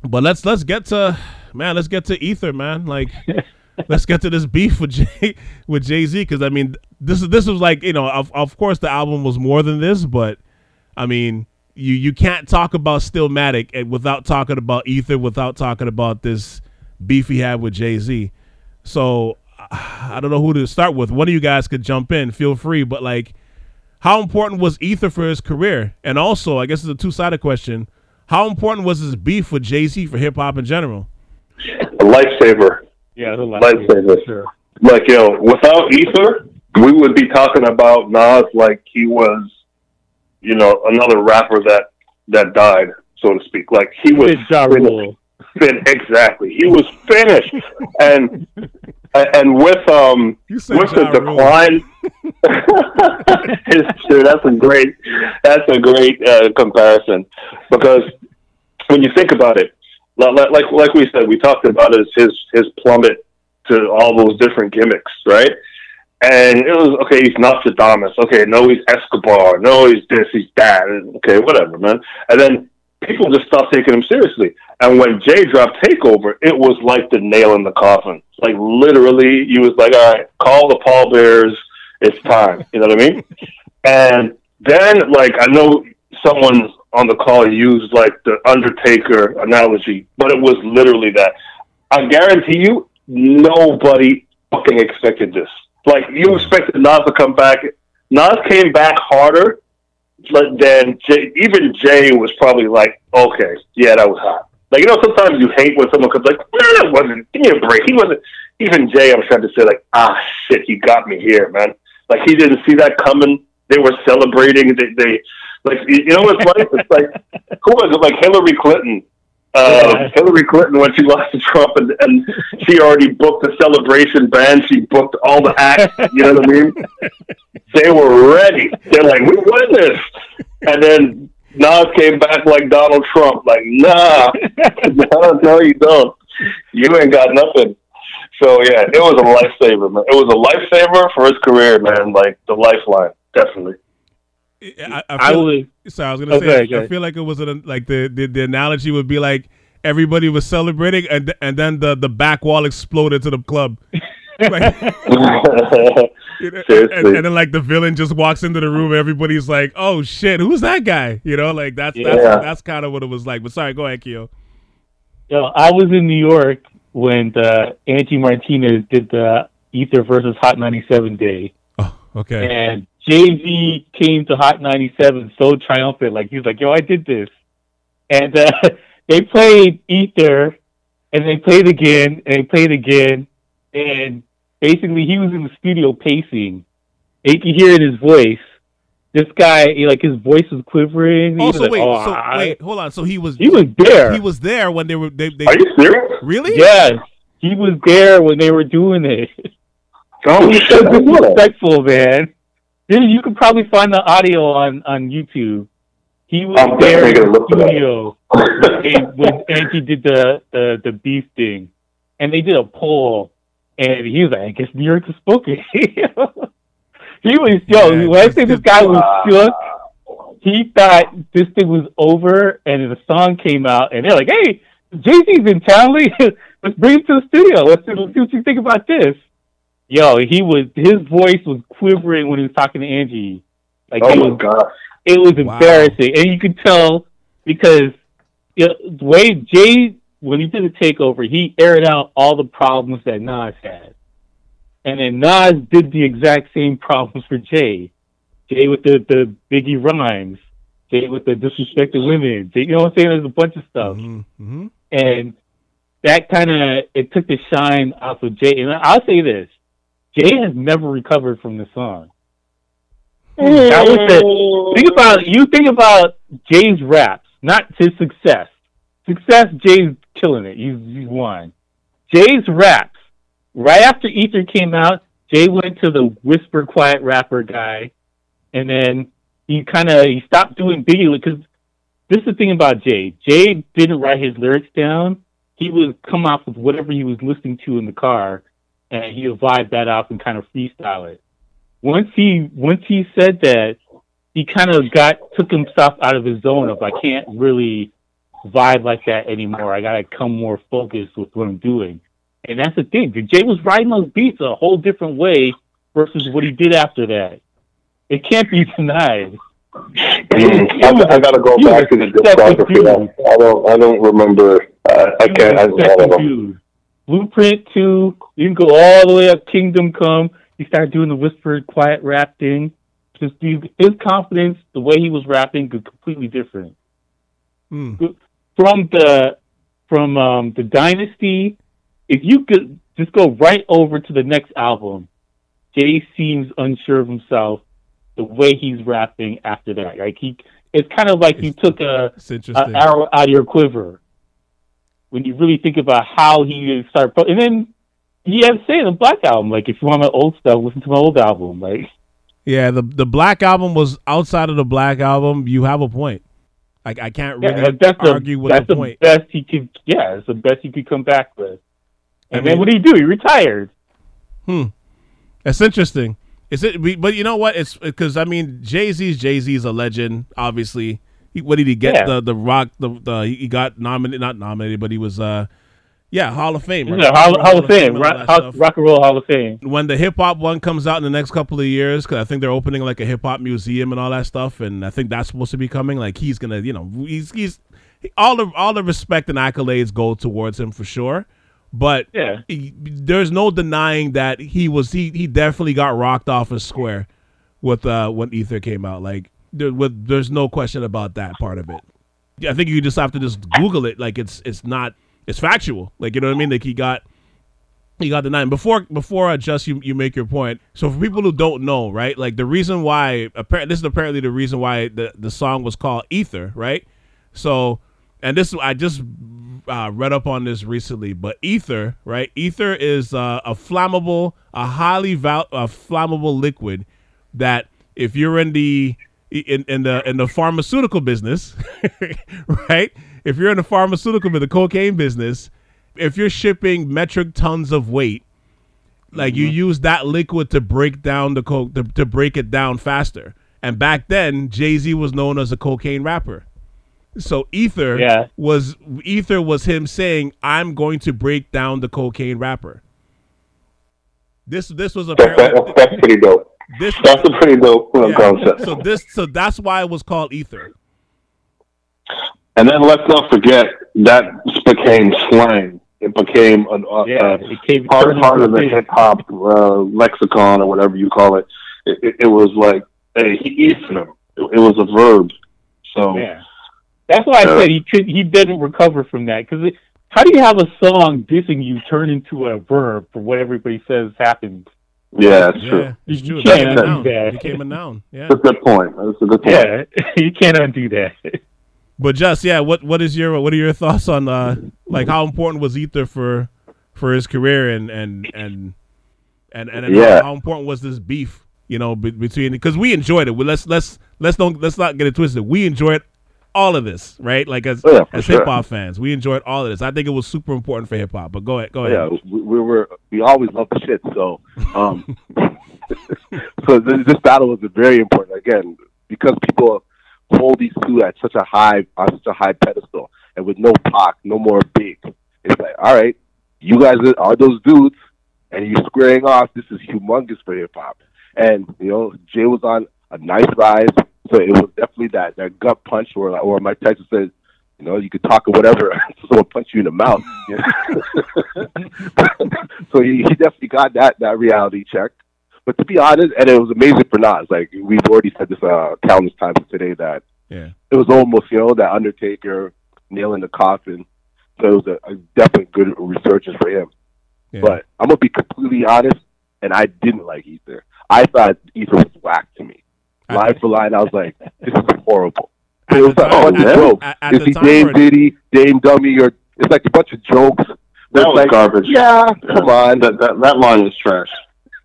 But let's let's get to man, let's get to Ether, man. Like let's get to this beef with Jay with Jay Z because I mean this is this was like you know of of course the album was more than this, but I mean you you can't talk about Stillmatic and without talking about Ether, without talking about this beef he had with Jay Z. So I don't know who to start with. One of you guys could jump in. Feel free, but like, how important was Ether for his career? And also, I guess it's a two sided question. How important was his beef with Jay Z for hip hop in general? A lifesaver. Yeah, the Lifesaver. Sure. Like, yo, without Ether, we would be talking about Nas like he was, you know, another rapper that that died, so to speak. Like he was Ja fin- exactly. He was finished, and and with um with the decline. true. That's a great. That's a great uh, comparison because when you think about it, like like we said, we talked about his his his plummet to all those different gimmicks, right? And it was okay. He's not Nastradamus. Okay, no, he's Escobar. No, he's this. He's that. Okay, whatever, man. And then people just stopped taking him seriously. And when Jay dropped Takeover, it was like the nail in the coffin. Like literally, he was like, "All right, call the pallbearers. It's time." You know what I mean? And then, like, I know someone on the call used like the Undertaker analogy, but it was literally that. I guarantee you, nobody fucking expected this. Like, you expected Nas to come back. Nas came back harder than Jay, even Jay was probably like, okay, yeah, that was hot. Like, you know, sometimes you hate when someone comes like, no, that wasn't, give me a break. He wasn't, even Jay, I was trying to say, like, ah, shit, you got me here, man. Like, he didn't see that coming. They were celebrating. They, they like, you know what's funny? It's like, who was it? Like Hillary Clinton. Uh, Yeah. Hillary Clinton, when she lost to Trump, and, and she already booked the celebration band. She booked all the acts. You know what I mean? They were ready. They're like, we won this. And then Nas came back like Donald Trump, like, nah, no, no, you don't. You ain't got nothing. So yeah, it was a lifesaver, man. It was a lifesaver for his career, man. Like the lifeline, definitely. I, I, I feel, would. so I was gonna Okay, say, I feel like it was an, like the, the the analogy would be like everybody was celebrating and and then the the back wall exploded to the club. Like, you know, and, and then like the villain just walks into the room, everybody's like, "Oh shit, who's that guy?" You know, like that's Yeah. that's that's kind of what it was like. But sorry, go ahead, Keo. Yo, I was in New York when the Angie Martinez did the Ether versus Hot 97 day. Oh, okay. And Jay Z came to Hot 97 so triumphant. Like, he was like, yo, I did this. And uh, they played Ether, and they played again, and they played again. And basically, he was in the studio pacing. And you could hear in his voice. This guy, he, like, his voice was quivering. He was Also, like, wait, "Oh, so I-" wait, hold on. So he was He was there. he was there when they were they, they Are you serious? really Yes, he was there when they were doing it. Oh He's shit! so I didn't know disrespectful, man. Dude, you could probably find the audio on on YouTube. He was I'm there definitely in the look for that. studio when, when Angie did the, the the beef thing, and they did a poll, and he was like, "I guess New York is spoken." he was yo. Yeah, when I this- say this this- guy was shook, he thought this thing was over, and the song came out, and they're like, "Hey, Jay Z's in town. Let's bring him to the studio. Let's, let's see what you think about this." Yo, he was his voice was quivering when he was talking to Angie. Like Oh it my was god! it was Wow. embarrassing, and you could tell because you know, the way Jay when he did the takeover, he aired out all the problems that Nas had, and then Nas did the exact same problems for Jay. Jay with the the Biggie rhymes, Jay with the disrespected women. Jay, you know what I'm saying? There's a bunch of stuff, Mhm, mhm. and that kind of it took the shine off of Jay. And I'll say this: Jay has never recovered from the song. That was the think about you think about Jay's raps, not his success. Success, Jay's killing it. He's, he's won. Jay's raps. Right after Ether came out, Jay went to the whisper quiet rapper guy, and then he kind of he stopped doing Biggie because this is the thing about Jay. Jay didn't write his lyrics down. He would come off with whatever he was listening to in the car, and he vibe that off and kind of freestyle it. Once he once he said that, he kind of got took himself out of his zone of I can't really vibe like that anymore. I gotta come more focused with what I'm doing. And that's the thing. Jay was riding those beats a whole different way versus what he did after that. It can't be denied. Mm, I, I gotta go back to the discography. I, I don't. I don't remember. Uh, I can't. I don't know. Blueprint two. You can go all the way up. Kingdom Come. He started doing the whispered, quiet rap thing. Just his confidence, the way he was rapping, was completely different. Hmm. From the from um, the Dynasty, if you could just go right over to the next album, Jay seems unsure of himself. The way he's rapping after that, like he, it's kind of like you took a, a arrow out of your quiver. When you really think about how he started, pro- and then he had to say the Black album, like if you want my old stuff, listen to my old album. Like yeah, the the Black album was outside of the Black album. You have a point. Like I can't yeah, really that's the argue with that's the the point. best he could. Yeah, it's the best he could come back with. I And mean- then what did he do? He retired. Hmm. that's interesting. Is it? But you know what? It's because I mean, Jay Z's Jay Z's a legend. Obviously, he, what did he get? Yeah. The the rock. The, the he got nominated, not nominated, but he was uh, yeah, Hall of Fame. right? Yeah, Hall, Hall of Fame, rock, Hall- rock and roll Hall of Fame. when the hip hop one comes out in the next couple of years, because I think they're opening like a hip hop museum and all that stuff, and I think that's supposed to be coming. Like he's gonna, you know, he's he's all the all the respect and accolades go towards him for sure. But Yeah. he- there's no denying that he was he he definitely got rocked off his square with uh when Ether came out. Like there, with there's no question about that part of it. I think you just have to just Google it. Like it's it's not it's factual. Like you know what I mean. Like he got he got the nine before before uh, just you you make your point. So for people who don't know, right? Like the reason why apparently this is apparently the reason why the the song was called Ether, right? So and this I just uh, read up on this recently, but ether, right? Ether is uh, a flammable, a highly val- a flammable liquid that if you're in the in, in the in the pharmaceutical business, right? If you're in the pharmaceutical the cocaine business, if you're shipping metric tons of weight, like you mm-hmm. use that liquid to break down the coke to, to break it down faster. And back then, Jay Z was known as a cocaine rapper. So Ether Yeah. was Ether was him saying, "I'm going to break down the cocaine rapper." This this was apparently that's, that's pretty dope. This That's a pretty dope uh, yeah. concept. So this so that's why it was called Ether. And then let's not forget that became slang. It became an, uh, Yeah, uh, it came part, part of the hip hop uh, lexicon or whatever you call it. It, it, it was like, hey, he eating him. It, it was a verb. So Yeah, that's why I said he could. He didn't recover from that because how do you have a song dissing you turn into a verb for what everybody says happened? Yeah, that's Yeah, true. it's You true. can't became a undo noun. that. It became a noun. Yeah. That's a good point. That's a good point. Yeah, you can't undo that. But just yeah, what what is your what are your thoughts on uh like how important was Ether for for his career and and and and and, and Yeah. how, how important was this beef you know be, between because we enjoyed it. Well, let's let's let's don't let's not get it twisted. We enjoyed all of this, right? Like as Oh, yeah, as sure. hip hop fans, we enjoyed all of this. I think it was super important for hip hop. But go ahead, go ahead. yeah, we, we were we always love the shit. So, um, so this, this battle was very important again because people hold these two at such a high on such a high pedestal, and with no Pac, no more Big. It's like, all right, you guys are, are those dudes, and you're squaring off. This is humongous for hip hop, and you know Jay was on a nice rise, so it was definitely that that gut punch, or or Mike Tyson says, You know, you could talk or whatever, someone punch you in the mouth. you know? so he, he definitely got that that reality check. But to be honest, and it was amazing for Nas. Like we've already said this uh, countless times today that Yeah. it was almost you know that Undertaker nail in the coffin So it was a, a definitely good resurgence for him. Yeah. But I'm gonna be completely honest, and I didn't like Ether. I thought Ether was whack to me. At Line for line, I was like, this is horrible. At it was the like a time- bunch of jokes. at- at Is he time Dame or- Diddy, Dame Dummy, or it's like a bunch of jokes. That was like, garbage. Yeah, come on. That that that line is trash.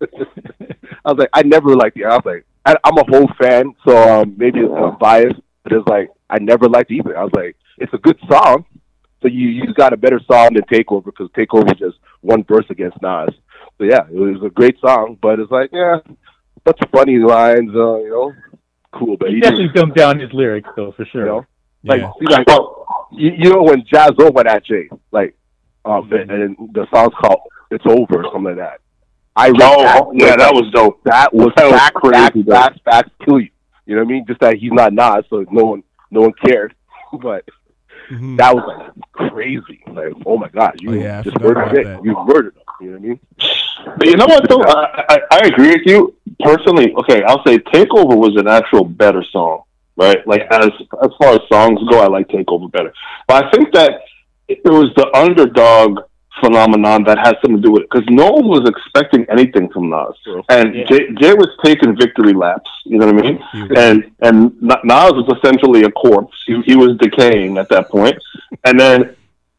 I was like, I never liked the. I was like, I, I'm a whole fan, so um, maybe it's uh, biased, but it's like I never liked either. I was like, it's a good song, so you you got a better song than Takeover because Takeover is just one verse against Nas. So yeah, it was a great song, but it's like yeah, bunch of funny lines, uh, you know, cool, but He he definitely didn't, dumbed down his lyrics though, for you sure. know, like yeah. see, like you, you know when Jazz went at Jay, like um, and, and the song's called "It's Over" or something like that. I read that, Oh, yeah, that was dope. that was That was facts, crazy, facts, though. facts, facts kill you. You know what I mean? Just that he's not Nas, so no one, no one cared. But Mhm. that was like crazy. Like, oh my god, you Oh, yeah, I just murdered about it. that. You murdered him. You know what I mean? But you know what though? I, I, I agree with you personally. Okay, I'll say Takeover was an actual better song, right? Like as as far as songs go, I like Takeover better. But I think that it was the underdog phenomenon that has something to do with it because no one was expecting anything from Nas, True. and Yeah. Jay, Jay was taking victory laps. You know what I mean? And and Nas was essentially a corpse. He, he was decaying at that point. And then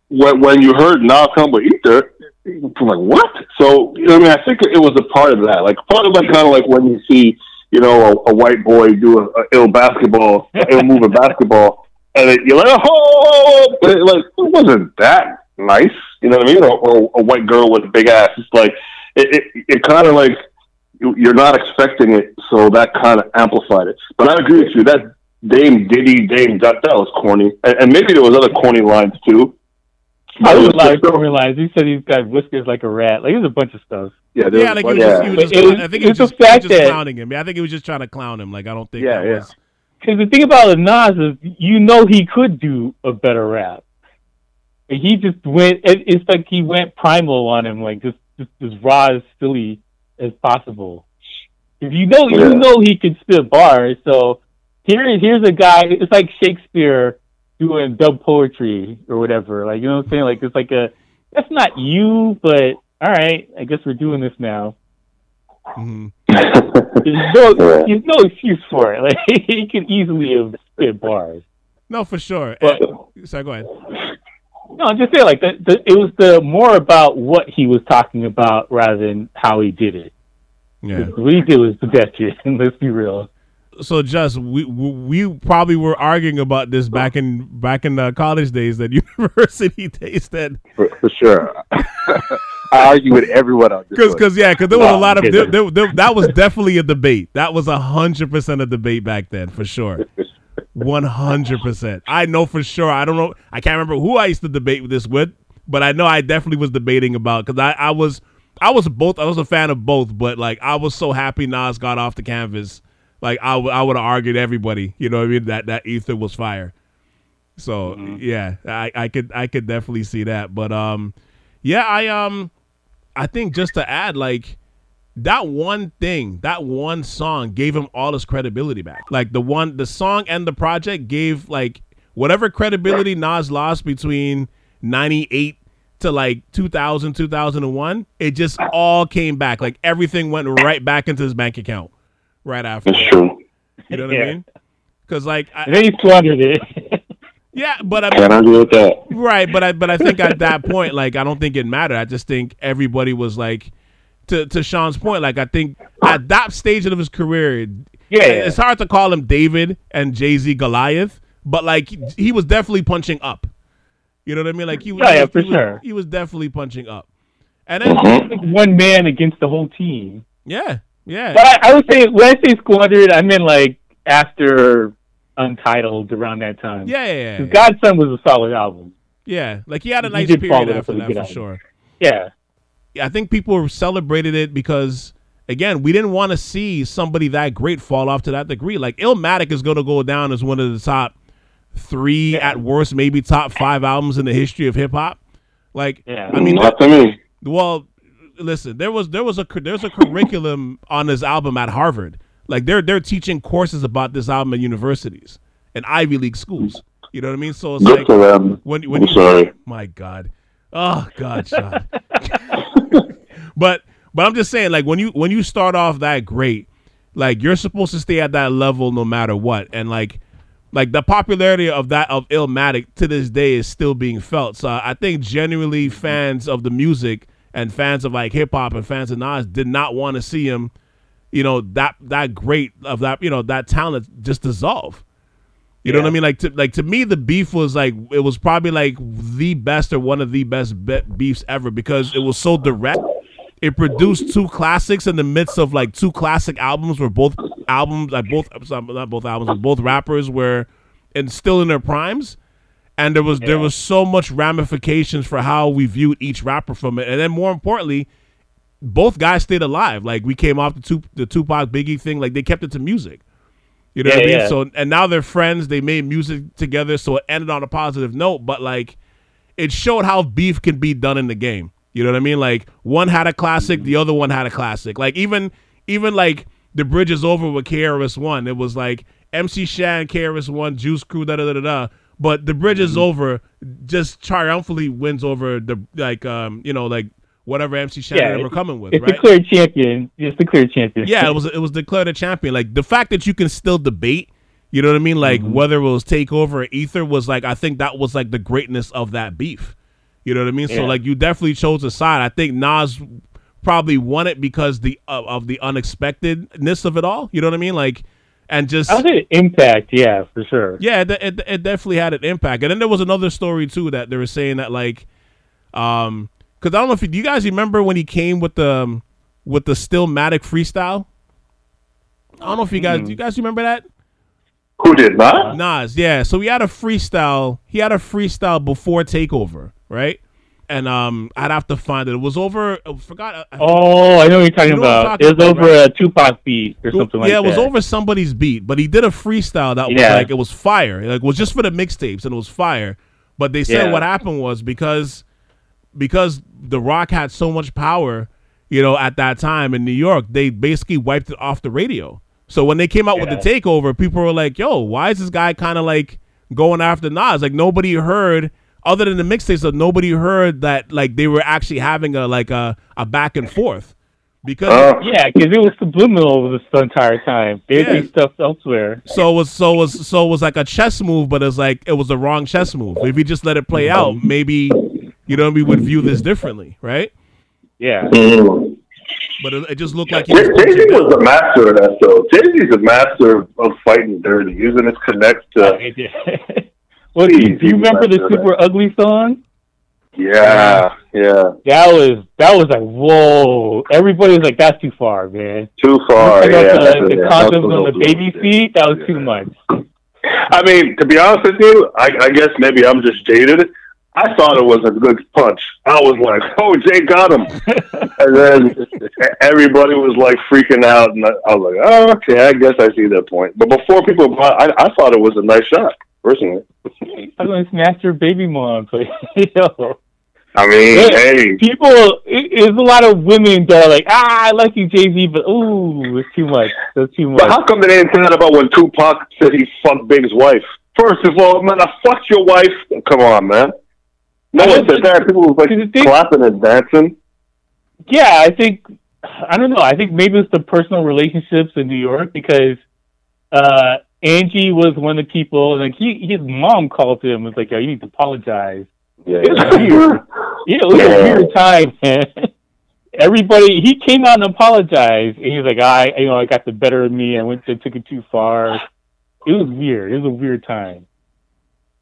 when when you heard Nas come with Ether, were like what? So you know, I mean, I think it was a part of that. Like part of that, kind of like when you see you know a, a white boy do a, a ill basketball, a ill moving basketball, and it, you're like oh, it, like it wasn't that nice. You know what I mean? Or, or a white girl with a big ass. It's like it it, it kind of like you- you're not expecting it, so that kind of amplified it. But I agree with you. That Dame Diddy, Dame that that was corny, and, and maybe there was other corny lines too. I But it was was a lot just of so- realize he said he's got whiskers like a rat. Like there's a bunch of stuff. Yeah, Yeah, like a he was, just, he was just it I think it he was was just, the he was fact just that- clowning him. Yeah, I think he was just trying to clown him. Like I don't think Yeah, that yeah. was. Because the thing about Nas is, you know, he could do a better rap. And He just went. It, it's like he went primal on him, like just just as raw as silly as possible. If you know, Yeah. you know, he could spit bars. So here, here's a guy. It's like Shakespeare doing dub poetry or whatever. Like you know what I'm saying? Like it's like a. That's not you, but all right. I guess we're doing this now. mhm. There's no, there's no excuse for it. Like he could easily have spit bars. No, for sure. But- And- so go ahead. No, I'm just saying, like the, the, it was the more about what he was talking about rather than how he did it. Yeah. What he did was pedestrian. Let's be real. So just we we we probably were arguing about this back in back in the college days that university days that for, for sure. I argue with everyone on this. because because yeah because there was a lot of there, there, there- that was definitely a debate. That was a hundred percent a debate back then for sure. One hundred percent. I know for sure. I don't know. I can't remember who I used to debate this with but I know I definitely was debating about because I I was I was both I was a fan of both but like I was so happy Nas got off the canvas like I would I would have argued everybody you know what I mean that that Ether was fire so yeah I I could I could definitely see that but um yeah I um I think just to add, like that one thing, that one song gave him all his credibility back. Like the one, the song and the project gave like whatever credibility Nas lost between '98 to like 2000, 2001. It just all came back. Like everything went right back into his bank account right after. That's true. You know what Yeah. I mean? Because like, And I, then he squandered it. yeah, but I mean, Can't argue with that. Right, but I but I think at that point, like I don't think it mattered. I just think everybody was like, to to Sean's point, like I think at that stage of his career, Yeah, it's hard to call him David and Jay Z Goliath, but like he, he was definitely punching up. You know what I mean? Like he was, oh, Yeah, yeah, for he was- sure. he was definitely punching up. And then like one man against the whole team. yeah, yeah, But I, I would say when I say squandered, I meant like after Untitled around that time. yeah, yeah, yeah, 'Cause yeah. God's Son was a solid album. Yeah, Like he had a nice period after that for album. sure. Yeah. I think people celebrated it because again, we didn't want to see somebody that great fall off to that degree. Like Illmatic is going to go down as one of the top three, Yeah. at worst, maybe top five albums in the history of hip hop. Like, Yeah. I mean, not to me. well, listen, there was there was a there's a curriculum on this album at Harvard. Like they're they're teaching courses about this album at universities and Ivy League schools. You know what I mean? So it's Good like for them. when when I'm you sorry. my God, oh God, Sean. but but I'm just saying, like when you when you start off that great, like you're supposed to stay at that level no matter what, and like like the popularity of that of Illmatic to this day is still being felt. So I think genuinely fans of the music and fans of like hip hop and fans of Nas did not want to see him, you know, that that great of that you know that talent just dissolve. You know what I mean? Like to like to me, the beef was like it was probably like the best or one of the best be- beefs ever because it was so direct. It produced two classics in the midst of like two classic albums where both albums, like both not both albums, but both rappers were and still in their primes. And there was there was so much ramifications for how we viewed each rapper from it, and then more importantly, both guys stayed alive. Like we came off the two the Tupac Biggie thing, like they kept it to music. You know what I mean? yeah. So and now they're friends. They made music together, so it ended on a positive note. But like, it showed how beef can be done in the game. You know what I mean? Like one had a classic, the other one had a classic. Like even even like the bridge is over with KRS One. It was like MC Shan, KRS One, Juice Crew, da da da da da. But the bridge is over, just triumphantly wins over the like um you know like whatever MC Shan Yeah, were coming with, It's right? clear champion. It's clear champion. yeah, it was it was declared a champion. Like the fact that you can still debate, you know what I mean? Like whether it was Takeover or Ether was like I think that was like the greatness of that beef. You know what I mean? So like you definitely chose a side. I think Nas probably won it because the of, of the unexpectedness of it all. You know what I mean? Like and just I would say impact. Yeah, for sure. yeah, it, it, it definitely had an impact. And then there was another story too that they were saying that like, um, because I don't know if you, do you guys remember when he came with the um, with the Stillmatic freestyle. I don't know if you guys, do you guys remember that? Who did not? Nas, yeah. So he had a freestyle. He had a freestyle before Takeover, right? And um, I'd have to find it. It was over. I forgot. I- Oh, I know what you're talking You know about. talking It was about, over right? a Tupac beat or something like that. yeah, it was over somebody's beat, but he did a freestyle that was like it was fire. Like it was just for the mixtapes and it was fire. But they said Yeah. what happened was because because The Roc had so much power, you know, at that time in New York, they basically wiped it off the radio. So when they came out with the takeover, people were like, "Yo, why is this guy kind of like going after Nas?" Like nobody heard other than the mixtapes, that nobody heard that like they were actually having a like a, a back and forth because Uh, Yeah, because it was subliminal this entire time. They Yeah. did stuff elsewhere. So it was so it was so it was like a chess move, but it's like it was the wrong chess move. If you just let it play out, maybe you know we would view this differently, right? Yeah. mm. But it, it just looked like he was Jay Z was down. the master of that, though. Jay Z's a master of, of fighting dirty, using his connect to. Did. do you, do you remember the Super Ugly song? Yeah, yeah. That was that was like whoa! Everybody was like, "That's too far, man." Too far. Like, yeah, the, the it. condoms on the baby feet, that was too much. I mean, to be honest with you, I, I guess maybe I'm just jaded. I thought it was a good punch. I was like, "Oh, Jay got him," and then everybody was like freaking out, and I, I was like, "Oh, okay, I guess I see that point." But before people, I, I thought it was a nice shot, personally. I'm gonna smash your baby mom, but yo, I mean, hey, people, it, it's a lot of women that are like, "Ah, I like you, Jay Z," but ooh, it's too much. That's too much. but how come they didn't say that about when Tupac said he fucked Big's wife? First of all, man, I fucked your wife. Come on, man. No one said that. People was like thing- clapping and dancing. Yeah, I think I don't know. I think maybe it's the personal relationships in New York because uh Angie was one of the people and like he his mom called him and was like, Yo, you need to apologize. Yeah. It's weird. Yeah, it was Yeah. a weird time, man. Everybody he came out and apologized and he was like, I you know, I got the better of me, I went to took it too far. It was weird. It was a weird time.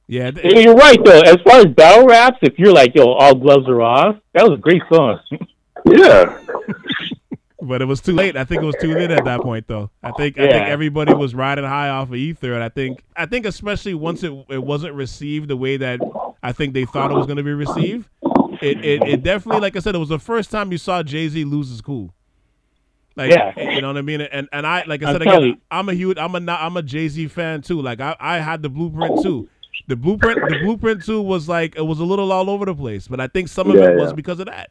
Yeah, th- And you're right though, as far as battle raps, if you're like, yo, all gloves are off, that was a great song. yeah. But it was too late. I think it was too late at that point, though. I think I think everybody was riding high off of Ether, and I think I think especially once it it wasn't received the way that I think they thought it was going to be received. It, it it definitely, like I said, it was the first time you saw Jay Z lose his cool. Like, Yeah. you know what I mean? And and I like I said again, you. I'm a huge, I'm a I'm a Jay Z fan too. Like I I had the blueprint too. The blueprint, the blueprint too was like it was a little all over the place, but I think some of Yeah, it was yeah. because of that.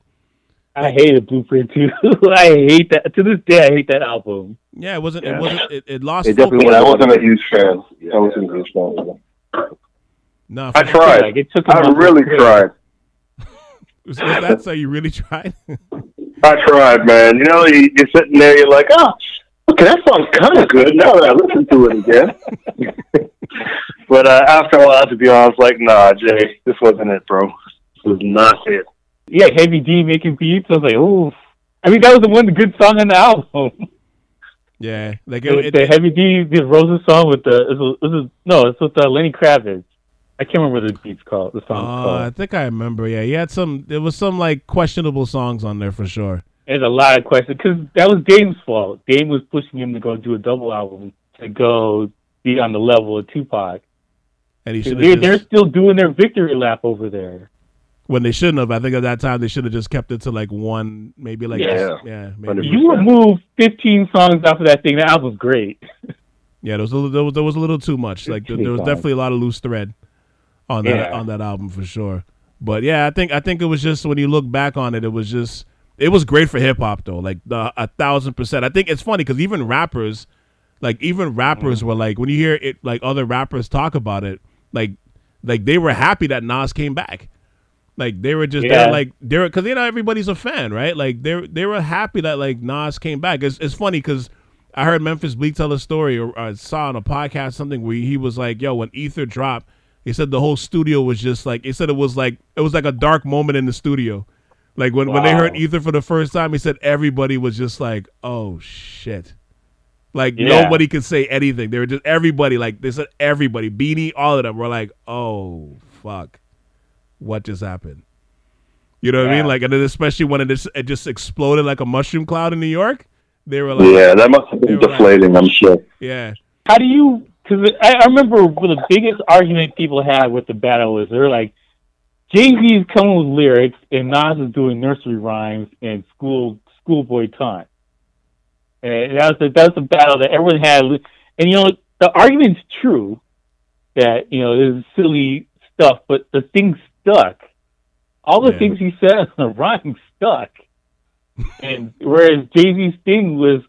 I hated Blueprint too. I hate that to this day. I hate that album. Yeah, it wasn't. It wasn't. It, it lost. It definitely focus. I wasn't a huge fan. I wasn't a huge fan. No, I tried. Like it took I really tried. Was, was that so? You really tried? I tried, man. You know, you, you're sitting there, you're like, oh, okay, that sounds kind of good now that I listen to it again. but uh, after a while, to be honest, like, nah, Jay, this wasn't it, bro. This was not it. Yeah, Heavy D making beats. I was like, oh. I mean, that was the one good song on the album. yeah, like the, it, it, the Heavy D the Rose's song with the is it- is it- no, it's with uh, Lenny Kravitz. I can't remember the beat's called. The song's uh, I think I remember. Yeah, he had some. There was some like questionable songs on there for sure. There's a lot of questions because that was Dame's fault. Dame was pushing him to go do a double album to go be on the level of Tupac. And he should They, have they're still doing their victory lap over there. When they shouldn't have. I think at that time they should have just kept it to like one, maybe like Yeah. yeah, maybe. 100%. You remove 15 songs off of that thing, that album's great. Yeah, there was a little, there was, there was a little too much. Like there, there was definitely a lot of loose thread on that Yeah. on that album for sure. But yeah, I think I think it was just when you look back on it, it was just it was great for hip hop though, like the, a thousand percent. I think it's funny because even rappers, like even rappers were like when you hear it, like other rappers talk about it, like like they were happy that Nas came back. Like they were just Yeah. like they're because you know everybody's a fan, right? Like they they were happy that like Nas came back. It's it's funny because I heard Memphis Bleek tell a story or I saw on a podcast something where he was like, "Yo, when Ether dropped, he said the whole studio was just like he said it was like it was like a dark moment in the studio. Like when when they heard Ether for the first time, he said everybody was just like, "Oh shit." Like Yeah. nobody could say anything. They were just everybody like they said everybody, Beanie, all of them were like, "Oh fuck, what just happened?" You know what I mean? Like, and then especially when it just, it just exploded like a mushroom cloud in New York, they were like, Yeah, that must have been were like- deflating, I'm sure. "Yeah, How do you? Because I, I remember one the biggest argument people had with the battle is they're like, Jay Z is coming with lyrics and Nas is doing nursery rhymes and school schoolboy taunt. And that's was the, that was the battle that everyone had. And you know, the argument's true that you know this is silly stuff, but the thing stuck. All the Yeah. things he said on the rhyme stuck. and whereas Jay Z's thing was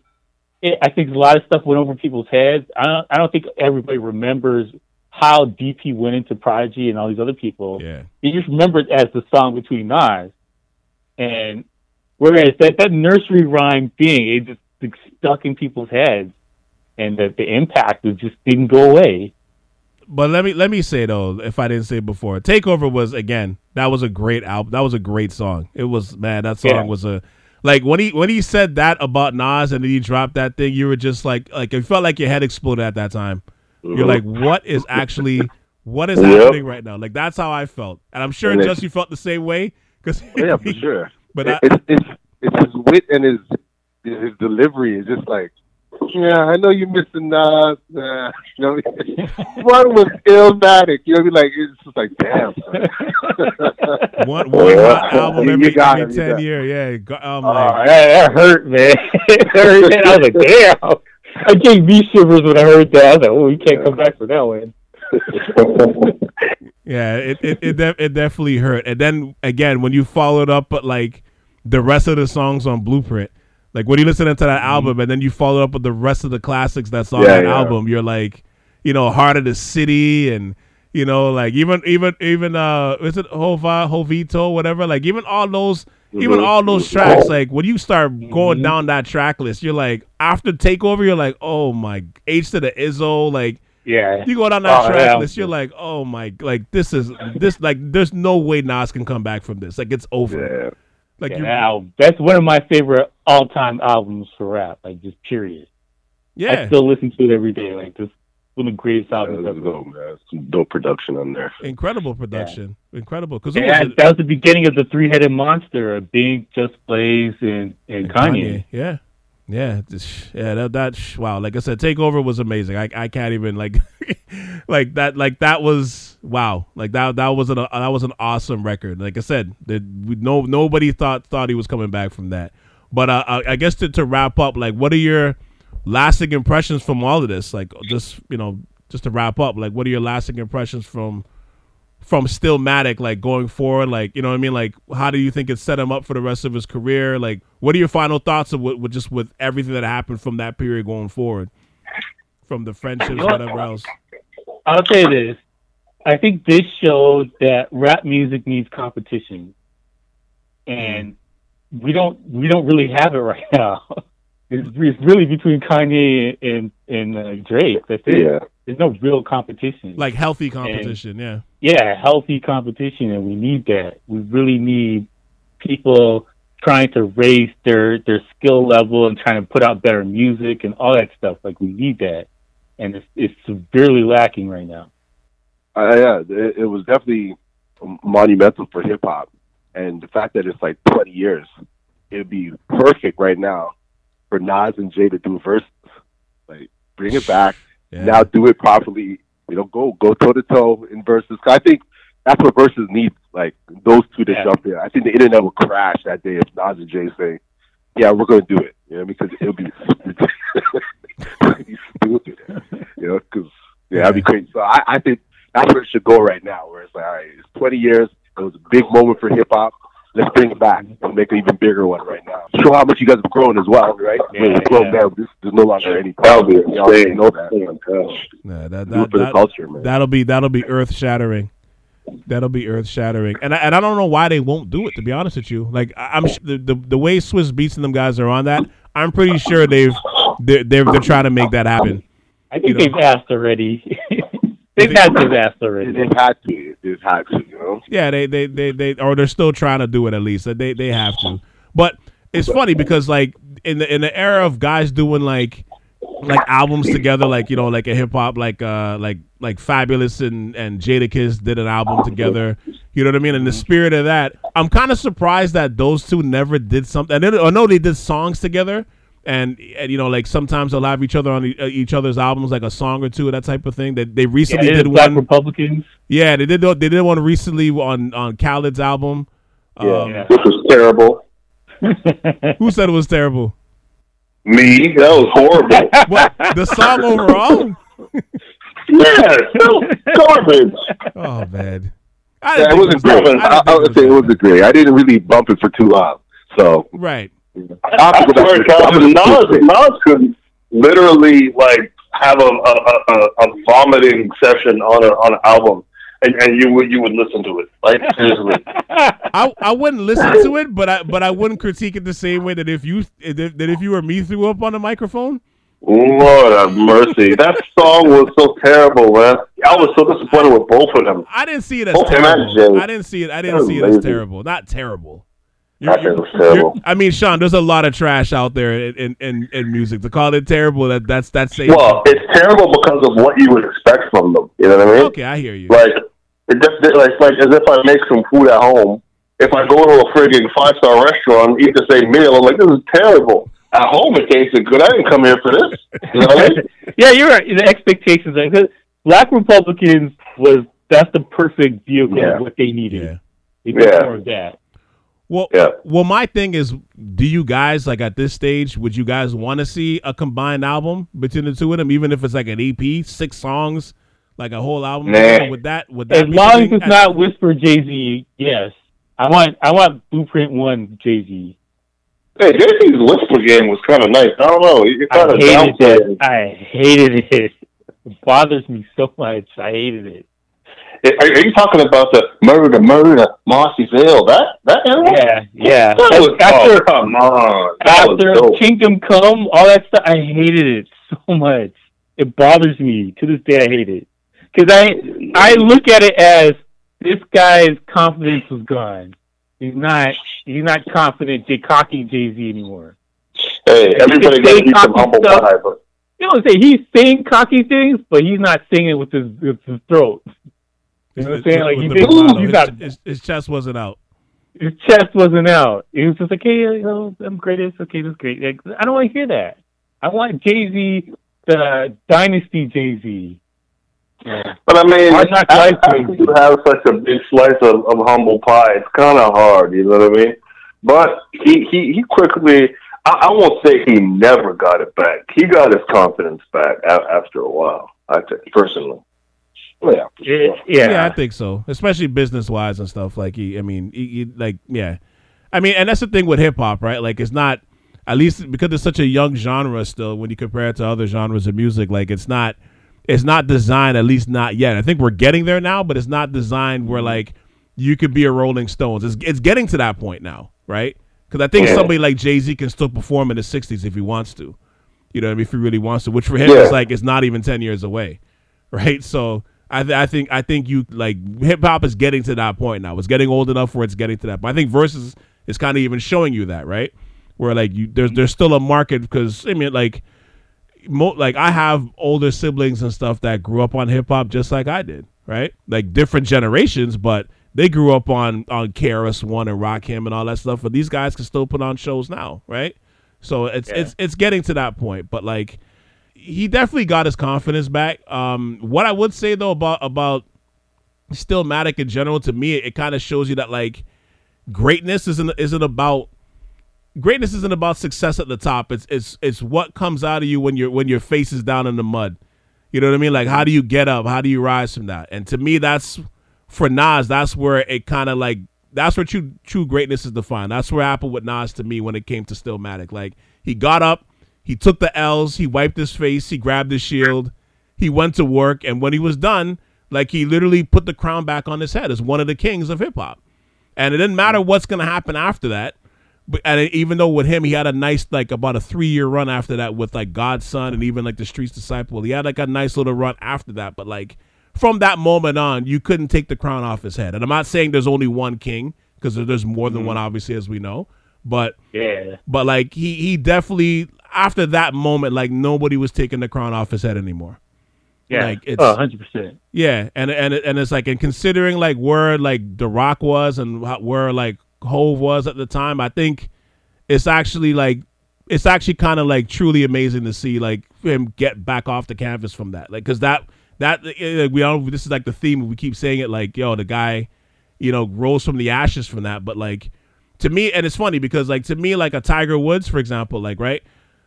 it, I think a lot of stuff went over people's heads. I don't, I don't think everybody remembers how deep he went into Prodigy and all these other people. yeah." They just remember it as the song between Nas. And whereas that, that nursery rhyme thing, it just like, stuck in people's heads. And that the impact just didn't go away. But let me let me say though, if I didn't say it before, Takeover was again that was a great album. That was a great song. It was man, that song Yeah. was a like when he when he said that about Nas and then he dropped that thing, you were just like like it felt like your head exploded at that time. You're like, mm-hmm. what is actually what is Yep. happening right now? Like that's how I felt, and I'm sure And Just you felt the same way. Cause oh, Yeah, for sure. But It- I, it's it's it's his wit and his his delivery is just like, yeah, I know you're missing Nas. Uh, you know, one was illmatic. You know, what I mean? like it's just like, damn. one one hot album You every, got every ten years. yeah. I'm Oh, like, that, that hurt, man. it hurt, man. I was like, damn. I gave me shivers when I heard that. I was like, oh, you can't come back for that one. Yeah, it it it, de- it definitely hurt. And then again, when you followed up, but like the rest of the songs on Blueprint, like when you listen to that album, and then you follow up with the rest of the classics that's on Yeah, that yeah. album, you're like, you know, Heart of the City, and you know, like even even even uh, is it Hova Hovito, whatever? Like even all those. Even Mhm. all those tracks, like when you start going down that track list, you're like, after Takeover, you're like, oh my, H to the Izzo, like Yeah. you go down that Oh, track yeah. list, you're like, oh my, like this is this like there's no way Nas can come back from this. Like it's over. Yeah. Like Yeah, you, that album. That's one of my favorite all-time albums for rap. Like just period. Yeah. I still listen to it every day. Like this, one of the greatest albums was ever. dope, man. Some dope production on there. incredible production, incredible. Because Yeah, that was the beginning of the three-headed monster of Big, Just Blaze, and, and Kanye. yeah, yeah, yeah. That, that wow. Like I said, Takeover was amazing. I, I can't even like like that. Like that was wow. Like that that was an that was an awesome record. Like I said, that no nobody thought thought he was coming back from that. But uh, I, I guess to, to wrap up, like, what are your lasting impressions from all of this? Like, just you know, just to wrap up, like, what are your lasting impressions from from Stillmatic, like going forward? Like, you know what I mean? Like, how do you think it set him up for the rest of his career? Like, what are your final thoughts of what, with just with everything that happened from that period going forward, from the friendships, whatever else? I'll say this: I think this showed that rap music needs competition, and we don't we don't really have it right now. It's, it's really between Kanye and and uh, Drake. That's it. Yeah. There's no real competition. Like healthy competition, yeah. yeah, healthy competition, and we need that. We really need people trying to raise their their skill level and trying to put out better music and all that stuff. Like we need that, and it's it's severely lacking right now. Uh, yeah, it, it was definitely monumental for hip hop, and the fact that it's like 20 years, it'd be perfect right now for Nas and Jay to do verses. Like, bring it back Yeah. now, do it properly. You know, go go toe to toe in verses. 'Cause I think that's what verses need. Like those two to Yeah. jump in. I think the internet would crash that day if Nas and Jay say, "Yeah, we're going to do it." You know, because it'll be it'll be stupid. You know, because yeah, that'd be crazy. So I, I think that's where it should go right now. Where it's like, all right, it's 20 years. It was a big moment for hip hop. Let's bring it back and make an even bigger one right now. Show how much you guys have grown as well, right? I mean, Yeah, grown yeah. down. This, there's no longer any That would be problem. You already insane. know that. Nah, that, Do it that, for the that, culture, man. that'll be that'll be earth shattering. That'll be earth shattering, and I, and I don't know why they won't do it. To be honest with you, like I- I'm sh- the, the the way Swizz Beatz and them guys are on that, I'm pretty sure they've they're they're, they're trying to make that happen. I think You know. they've asked already. to have asked already. They've had to. They've had to. You know. Yeah, they they they, they or they're still trying to do it at least. They they have to. But it's funny because like in the in the era of guys doing like like albums together, like you know, like a hip hop, like uh like like Fabolous and and Jadakiss did an album together. You know what I mean? In the spirit of that, I'm kind of surprised that those two never did something. I know they did songs together. And, and you know, like sometimes they'll have each other on e- uh, each other's albums, like a song or two, that type of thing. That they Yeah, recently it is did Black one. Republicans. Yeah, they did. They did one recently on on Khaled's album. Um, Yeah. This was terrible. Who said it was terrible? Me, that was horrible. What the song overall? yeah, still garbage. Oh man, I Yeah, it wasn't that- great. I I, I would say it wasn't great. I didn't really bump it for too long. So right. I I swear, Calvin, Nas, Nas could literally like have a a, a, a- a vomiting session on a on an album, and, and you would you would listen to it. Like seriously, I, I wouldn't listen to it, but I but I wouldn't critique it the same way that if you that if you were me threw up on the microphone. Lord have mercy, that song was so terrible, man. I was so disappointed with both of them. I didn't see it as Oh, terrible. I didn't see it. I didn't That see it as terrible. Not terrible. I You're- think it was terrible. I mean, Sean, there's a lot of trash out there in, in, in, in music. To call it terrible, that that's that's saying Well, it's terrible because of what you would expect from them. You know what I mean? okay. I hear you. Like it just it- like like as if I make some food at home. If I go to a frigging five star restaurant, eat the same meal, I'm like, this is terrible. At home, it tasted good. I didn't come here for this. You know what I mean? yeah, you're right. The expectations. Are, 'cause Black Republicans was that's the perfect vehicle Yeah. of what they needed. Yeah. They Yeah. more of that. Well, Yeah. well, my thing is, do you guys like at this stage? Would you guys want to see a combined album between the two of them, even if it's like an EP, six songs, like a whole album? Nah. Would that would that As long as it's at- not Whisper Jay Z, yes. I want I want Blueprint One Jay Z. Hey, Jay Z's whisper game was kind of nice. I don't know. You I of hated downplayed it. I hated it. It bothers me so much. I hated it. Are, are you talking about the murder, murder, Marcyville? That that era? Yeah, yeah. That was, after oh, come on. That after. Kingdom Come, all that stuff, I hated it so much. It bothers me to this day. I hate it because I I look at it as this guy's confidence was gone. He's not he's not confident, J cocky Jay Z anymore. Hey, everybody got to some humble stuff. pie, but You know what I'm saying? He's saying cocky things, but he's not singing with his with his throat. You know what I'm saying? Like, with he did- bravado. he's his, not- his, his chest wasn't out. His chest wasn't out. He was just like, "Hey, you know, I'm greatest. Okay, that's great." Like, I don't want to hear that. I want Jay Z, the Dynasty Jay Z. But I mean, Hard Knock after, Life after you have such a big slice of, of humble pie, it's kind of hard. You know what I mean? But he he he quickly. I, I won't say he never got it back. He got his confidence back a, after a while. I think personally. Yeah. Yeah, Yeah, I think so, especially business wise and stuff. Like he, I mean, he, he, like yeah, I mean, and that's the thing with hip hop, right? Like it's not at least because it's such a young genre still. When you compare it to other genres of music, like it's not. it's not designed, at least not yet. I think we're getting there now, but it's not designed where mm-hmm. like you could be a Rolling Stones. It's it's getting to that point now, right? Because I think Yeah. somebody like Jay Z can still perform in the '60s if he wants to. You know, what I mean? if he really wants to, which for him Yeah. is like it's not even ten years away, right? So I, th- I think I think you like hip hop is getting to that point now. It's getting old enough where it's getting to that. But I think Verzuz is kind of even showing you that, right? Where like you there's there's still a market because I mean like mo- like I have older siblings and stuff that grew up on hip hop just like I did, right? Like different generations, but they grew up on on KRS One and Rakim and all that stuff. But these guys can still put on shows now, right? So it's it's it's getting to that point. But like he definitely got his confidence back. Um, what I would say though about about Stillmatic in general, to me, it kind of shows you that like greatness isn't isn't about greatness isn't about success at the top. It's it's it's what comes out of you when your when your face is down in the mud. You know what I mean? Like how do you get up? How do you rise from that? And to me, that's for Nas. That's where it kind of like that's where true true greatness is defined. That's where happened with Nas to me when it came to Stillmatic. Like he got up, he took the L's, he wiped his face, he grabbed his shield, he went to work, and when he was done, like he literally put the crown back on his head as one of the kings of hip hop. And it didn't matter what's gonna happen after that. But and it- even though with him he had a nice like about a three year run after that with like God's Son and even like the Street's Disciple, he had like a nice little run after that. But like from that moment on, you couldn't take the crown off his head. And I'm not saying there's only one king because there's more than mm-hmm. one, obviously, as we know. But Yeah. but like he he definitely after that moment, like nobody was taking the crown off his head anymore. Yeah. Like, it's- oh, 100%. Yeah, and and and it's like and considering like where like The Roc was and where like Hove was at the time, I think it's actually like it's actually kind of like truly amazing to see like him get back off the canvas from that, like because that that eh, we all this is like the theme we keep saying it like yo the guy, you know, rose from the ashes from that, but like to me and it's funny because like to me like a Tiger Woods for example, like right,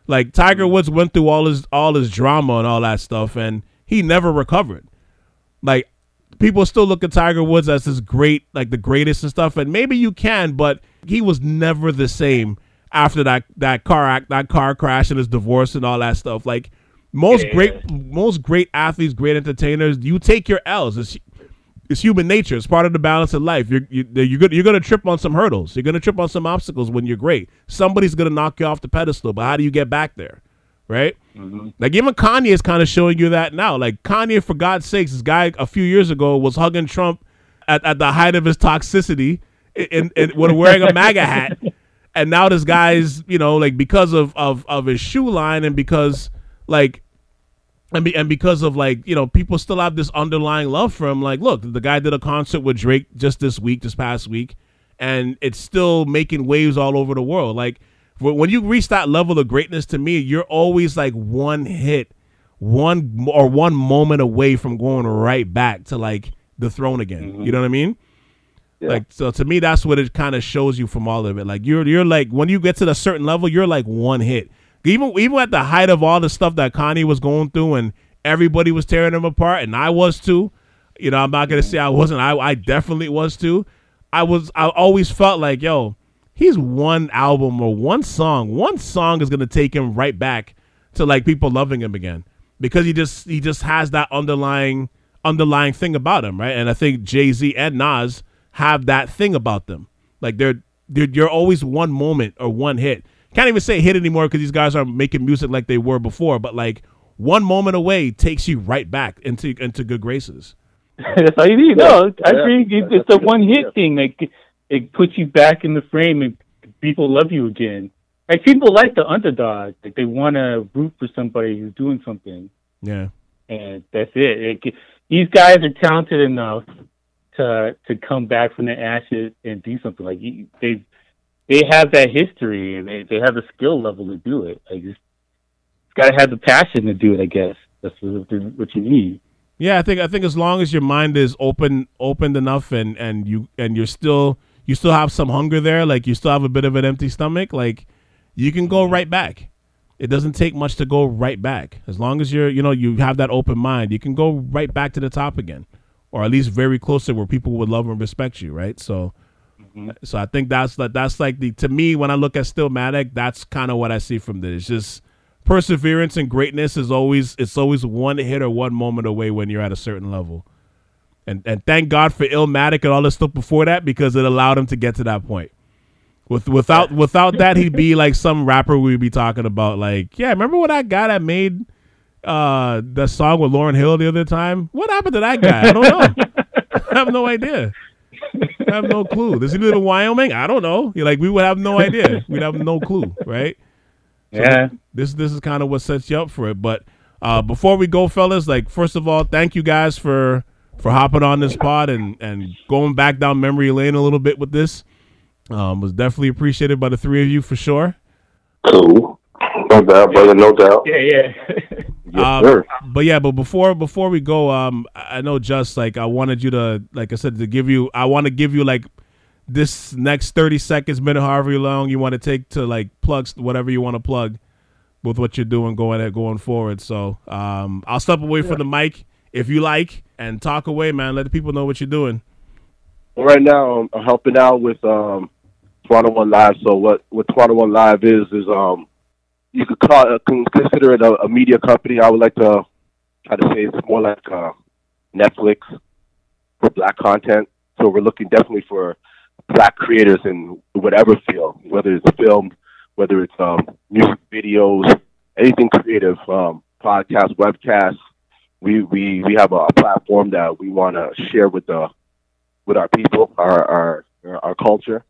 like Tiger mm-hmm. Woods went through all his all his drama and all that stuff and he never recovered like people still look at Tiger Woods as this great, like the greatest and stuff, and maybe you can, but he was never the same after that that car act, that car crash and his divorce and all that stuff. Like most Yeah. great, most great athletes, great entertainers, you take your L's. It's it's human nature. It's part of the balance of life. You're you, you're gonna you're gonna trip on some hurdles. You're gonna trip on some obstacles when you're great. Somebody's gonna knock you off the pedestal, but how do you get back there? Right? Mm-hmm. Like even Kanye is kind of showing you that now. Like Kanye, for God's sakes, this guy a few years ago was hugging Trump at, at the height of his toxicity, and in, when wearing a MAGA hat, and now this guy's you know like because of of of his shoe line and because like and, be, and because of like you know people still have this underlying love for him. Like look the guy did a concert with drake just this week this past week and it's still making waves all over the world. Like when you reach that level of greatness to me you're always like one hit one or one moment away from going right back to like the throne again. Mm-hmm. You know what i mean? Like so to me that's what it kind of shows you from all of it. Like you're you're like when you get to a certain level you're like one hit even even at the height of all the stuff that Kanye was going through and everybody was tearing him apart and I was too you know I'm not gonna say I mm-hmm. wasn't I I definitely was too I was I always felt like yo he's one album or one song one song is gonna take him right back to like people loving him again because he just he just has that underlying underlying thing about him, right? And I think Jay Z and Nas have that thing about them. Like they're they're you're always one moment or one hit. Can't even say hit anymore because these guys aren't making music like they were before. But like one moment away takes you right back into into good graces. That's all you need. No, I Yeah. think it's, Yeah, it's a one hit thing. Like it puts you back in the frame, and people love you again. Like people like the underdog. Like they want to root for somebody who's doing something, Yeah, and that's it. It- these guys are talented enough to to come back from the ashes and do something. Like you- they they have that history, and they they have the skill level to do it. I just got to have the passion to do it. I guess that's what, what you need. yeah. I think I think as long as your mind is open opened enough and and you and you're still you still have some hunger there, like you still have a bit of an empty stomach, like you can go right back. It doesn't take much to go right back. As long as you're, you know, you have that open mind, you can go right back to the top again, or at least very close to where people would love and respect you, right? So, so I think that's like that's like the to me when I look at Stillmatic, that's kind of what I see from this. It's just perseverance and greatness is always it's always one hit or one moment away when you're at a certain level. And and thank God for Illmatic and all this stuff before that because it allowed him to get to that point. With without without that he'd be like some rapper we'd be talking about like, yeah, remember what that guy that made uh the song with Lauryn Hill the other time? What happened to that guy? I don't know. I have no idea. I have no clue. Does he live in Wyoming? I don't know. You're like we would have no idea. We'd have no clue, right? yeah. this this is kind of what sets you up for it. But uh, before we go, fellas, like first of all, thank you guys for for hopping on this pod and and going back down memory lane a little bit with this. Um, was definitely appreciated by the three of you for sure. Cool. No doubt, brother. No doubt. Yeah, yeah. Yes, Um, sir. but yeah, but before before we go, um, I know just like I wanted you to, like I said, to give you, I want to give you like this next thirty seconds, minute, however long you want to take to like plug whatever you want to plug with what you're doing going at going forward. So um, I'll step away from the mic if you like and talk away, man. Let the people know what you're doing. right now I'm, I'm helping out with um Toronto One Live. So what what Toronto One Live is is um you could call uh, consider it a, a media company. I would like to try to say it's more like uh, Netflix for black content. So we're looking definitely for black creators in whatever field, whether it's film, whether it's um, music videos, anything creative, um, podcasts, webcasts. We, we, we have a platform that we want to share with the with our people, our our our culture,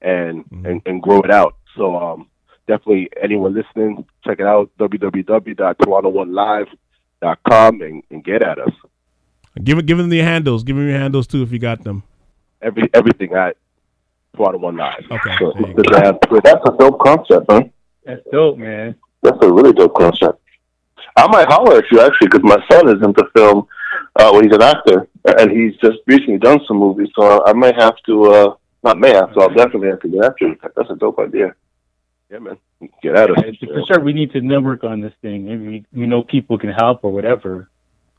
and Mhm. and, and grow it out. So um, definitely anyone listening, check it out www.toronto1live.com and, and get at us. Give it, give them the handles. Give them your handles too if you got them. Every everything at Toronto One Live. Okay. So, there you go. Instagram, That's a dope concept, man. That's dope, man. That's a really dope concept. I might holler at you actually because my son is into film. Uh, well, he's an actor, and he's just recently done some movies. So I may have to, uh, not may have to. I'll definitely have to get after you. That's a dope idea. Yeah, man. Get at us. Yeah, For sure, we need to network on this thing. Maybe we, we know people can help or whatever.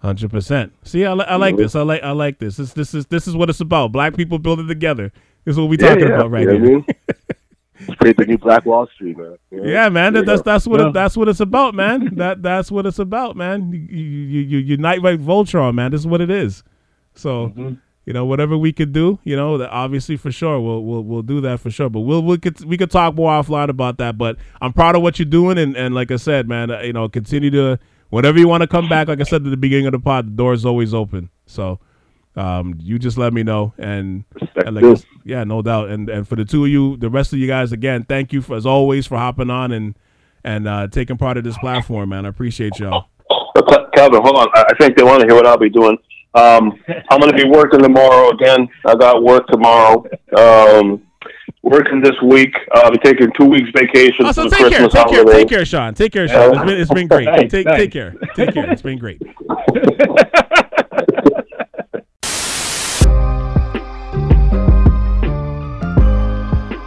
Hundred percent. See, I, li- I like this. I like I like this. This this is this is what it's about. Black people building together. This is what we Yeah, talking yeah. about right You know here. what I mean? Create the new Black Wall Street, man. You know? Yeah, man. That, that's that's what Yeah. it, that's what it's about, man. that that's what it's about, man. You you, you, you unite like Voltron, man. This is what it is. So Mhm. You know whatever we could do, you know, obviously for sure we'll we'll we'll do that for sure. But we'll we could we could talk more offline about that. But I'm proud of what you're doing, and and like I said, man, uh, you know, continue to whenever you want to come back. Like I said at the beginning of the pod, the door's always open. So. Um, you just let me know, and, and like. Yeah, no doubt. And and for the two of you, the rest of you guys, again, thank you for as always for hopping on and and uh, taking part of this platform, man. I appreciate y'all. Calvin, hold on. I think they want to hear what I'll be doing. Um, I'm going to be working tomorrow again. I got work tomorrow. Um, working this week. Uh, I'll be taking two weeks vacation Also, for the take care, Christmas take care, take care, Sean. Take care, Sean. It's been it's been great. Nice, take nice. take care, take care. It's been great.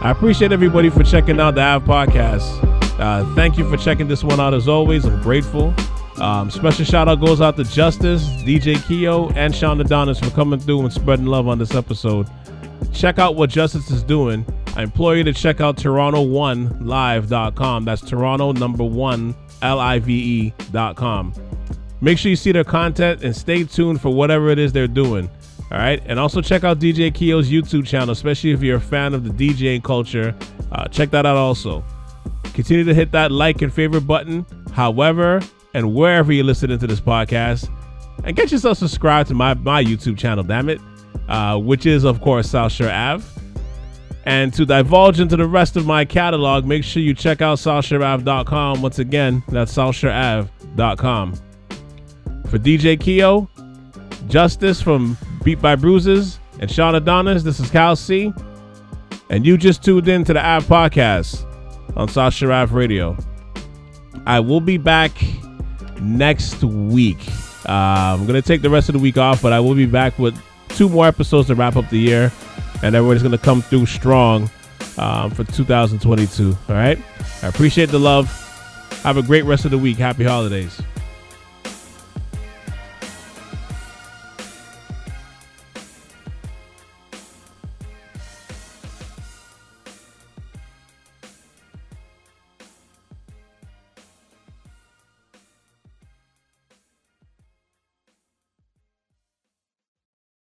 I appreciate everybody for checking out the Ave Podcast. Uh, thank you for checking this one out as always. I'm grateful. Um, special shout out goes out to Justice, DJ Keo, and Sean Adonis for coming through and spreading love on this episode. Check out what Justice is doing. I implore you to check out Toronto1Live.com. That's Toronto number one L I V E.com. Make sure you see their content and stay tuned for whatever it is they're doing. All right. And also check out DJ Keo's YouTube channel, especially if you're a fan of the DJing culture. Uh, check that out also. Continue to hit that like and favorite button, however, and wherever you're listening to this podcast. And get yourself subscribed to my, my YouTube channel, damn it, uh, which is, of course, South Shore Ave. And to divulge into the rest of my catalog, make sure you check out SouthShoreAve.com. Once again, that's SouthShoreAve.com. For DJ Keo, Justice from Beat by Bruises, and Sean Adonis, this is Cal C. And you just tuned in to the Ave Podcast on South Shore Ave Radio. I will be back next week. Uh, I'm going to take the rest of the week off, but I will be back with two more episodes to wrap up the year. And everybody's going to come through strong um, for 2022. All right? I appreciate the love. Have a great rest of the week. Happy holidays.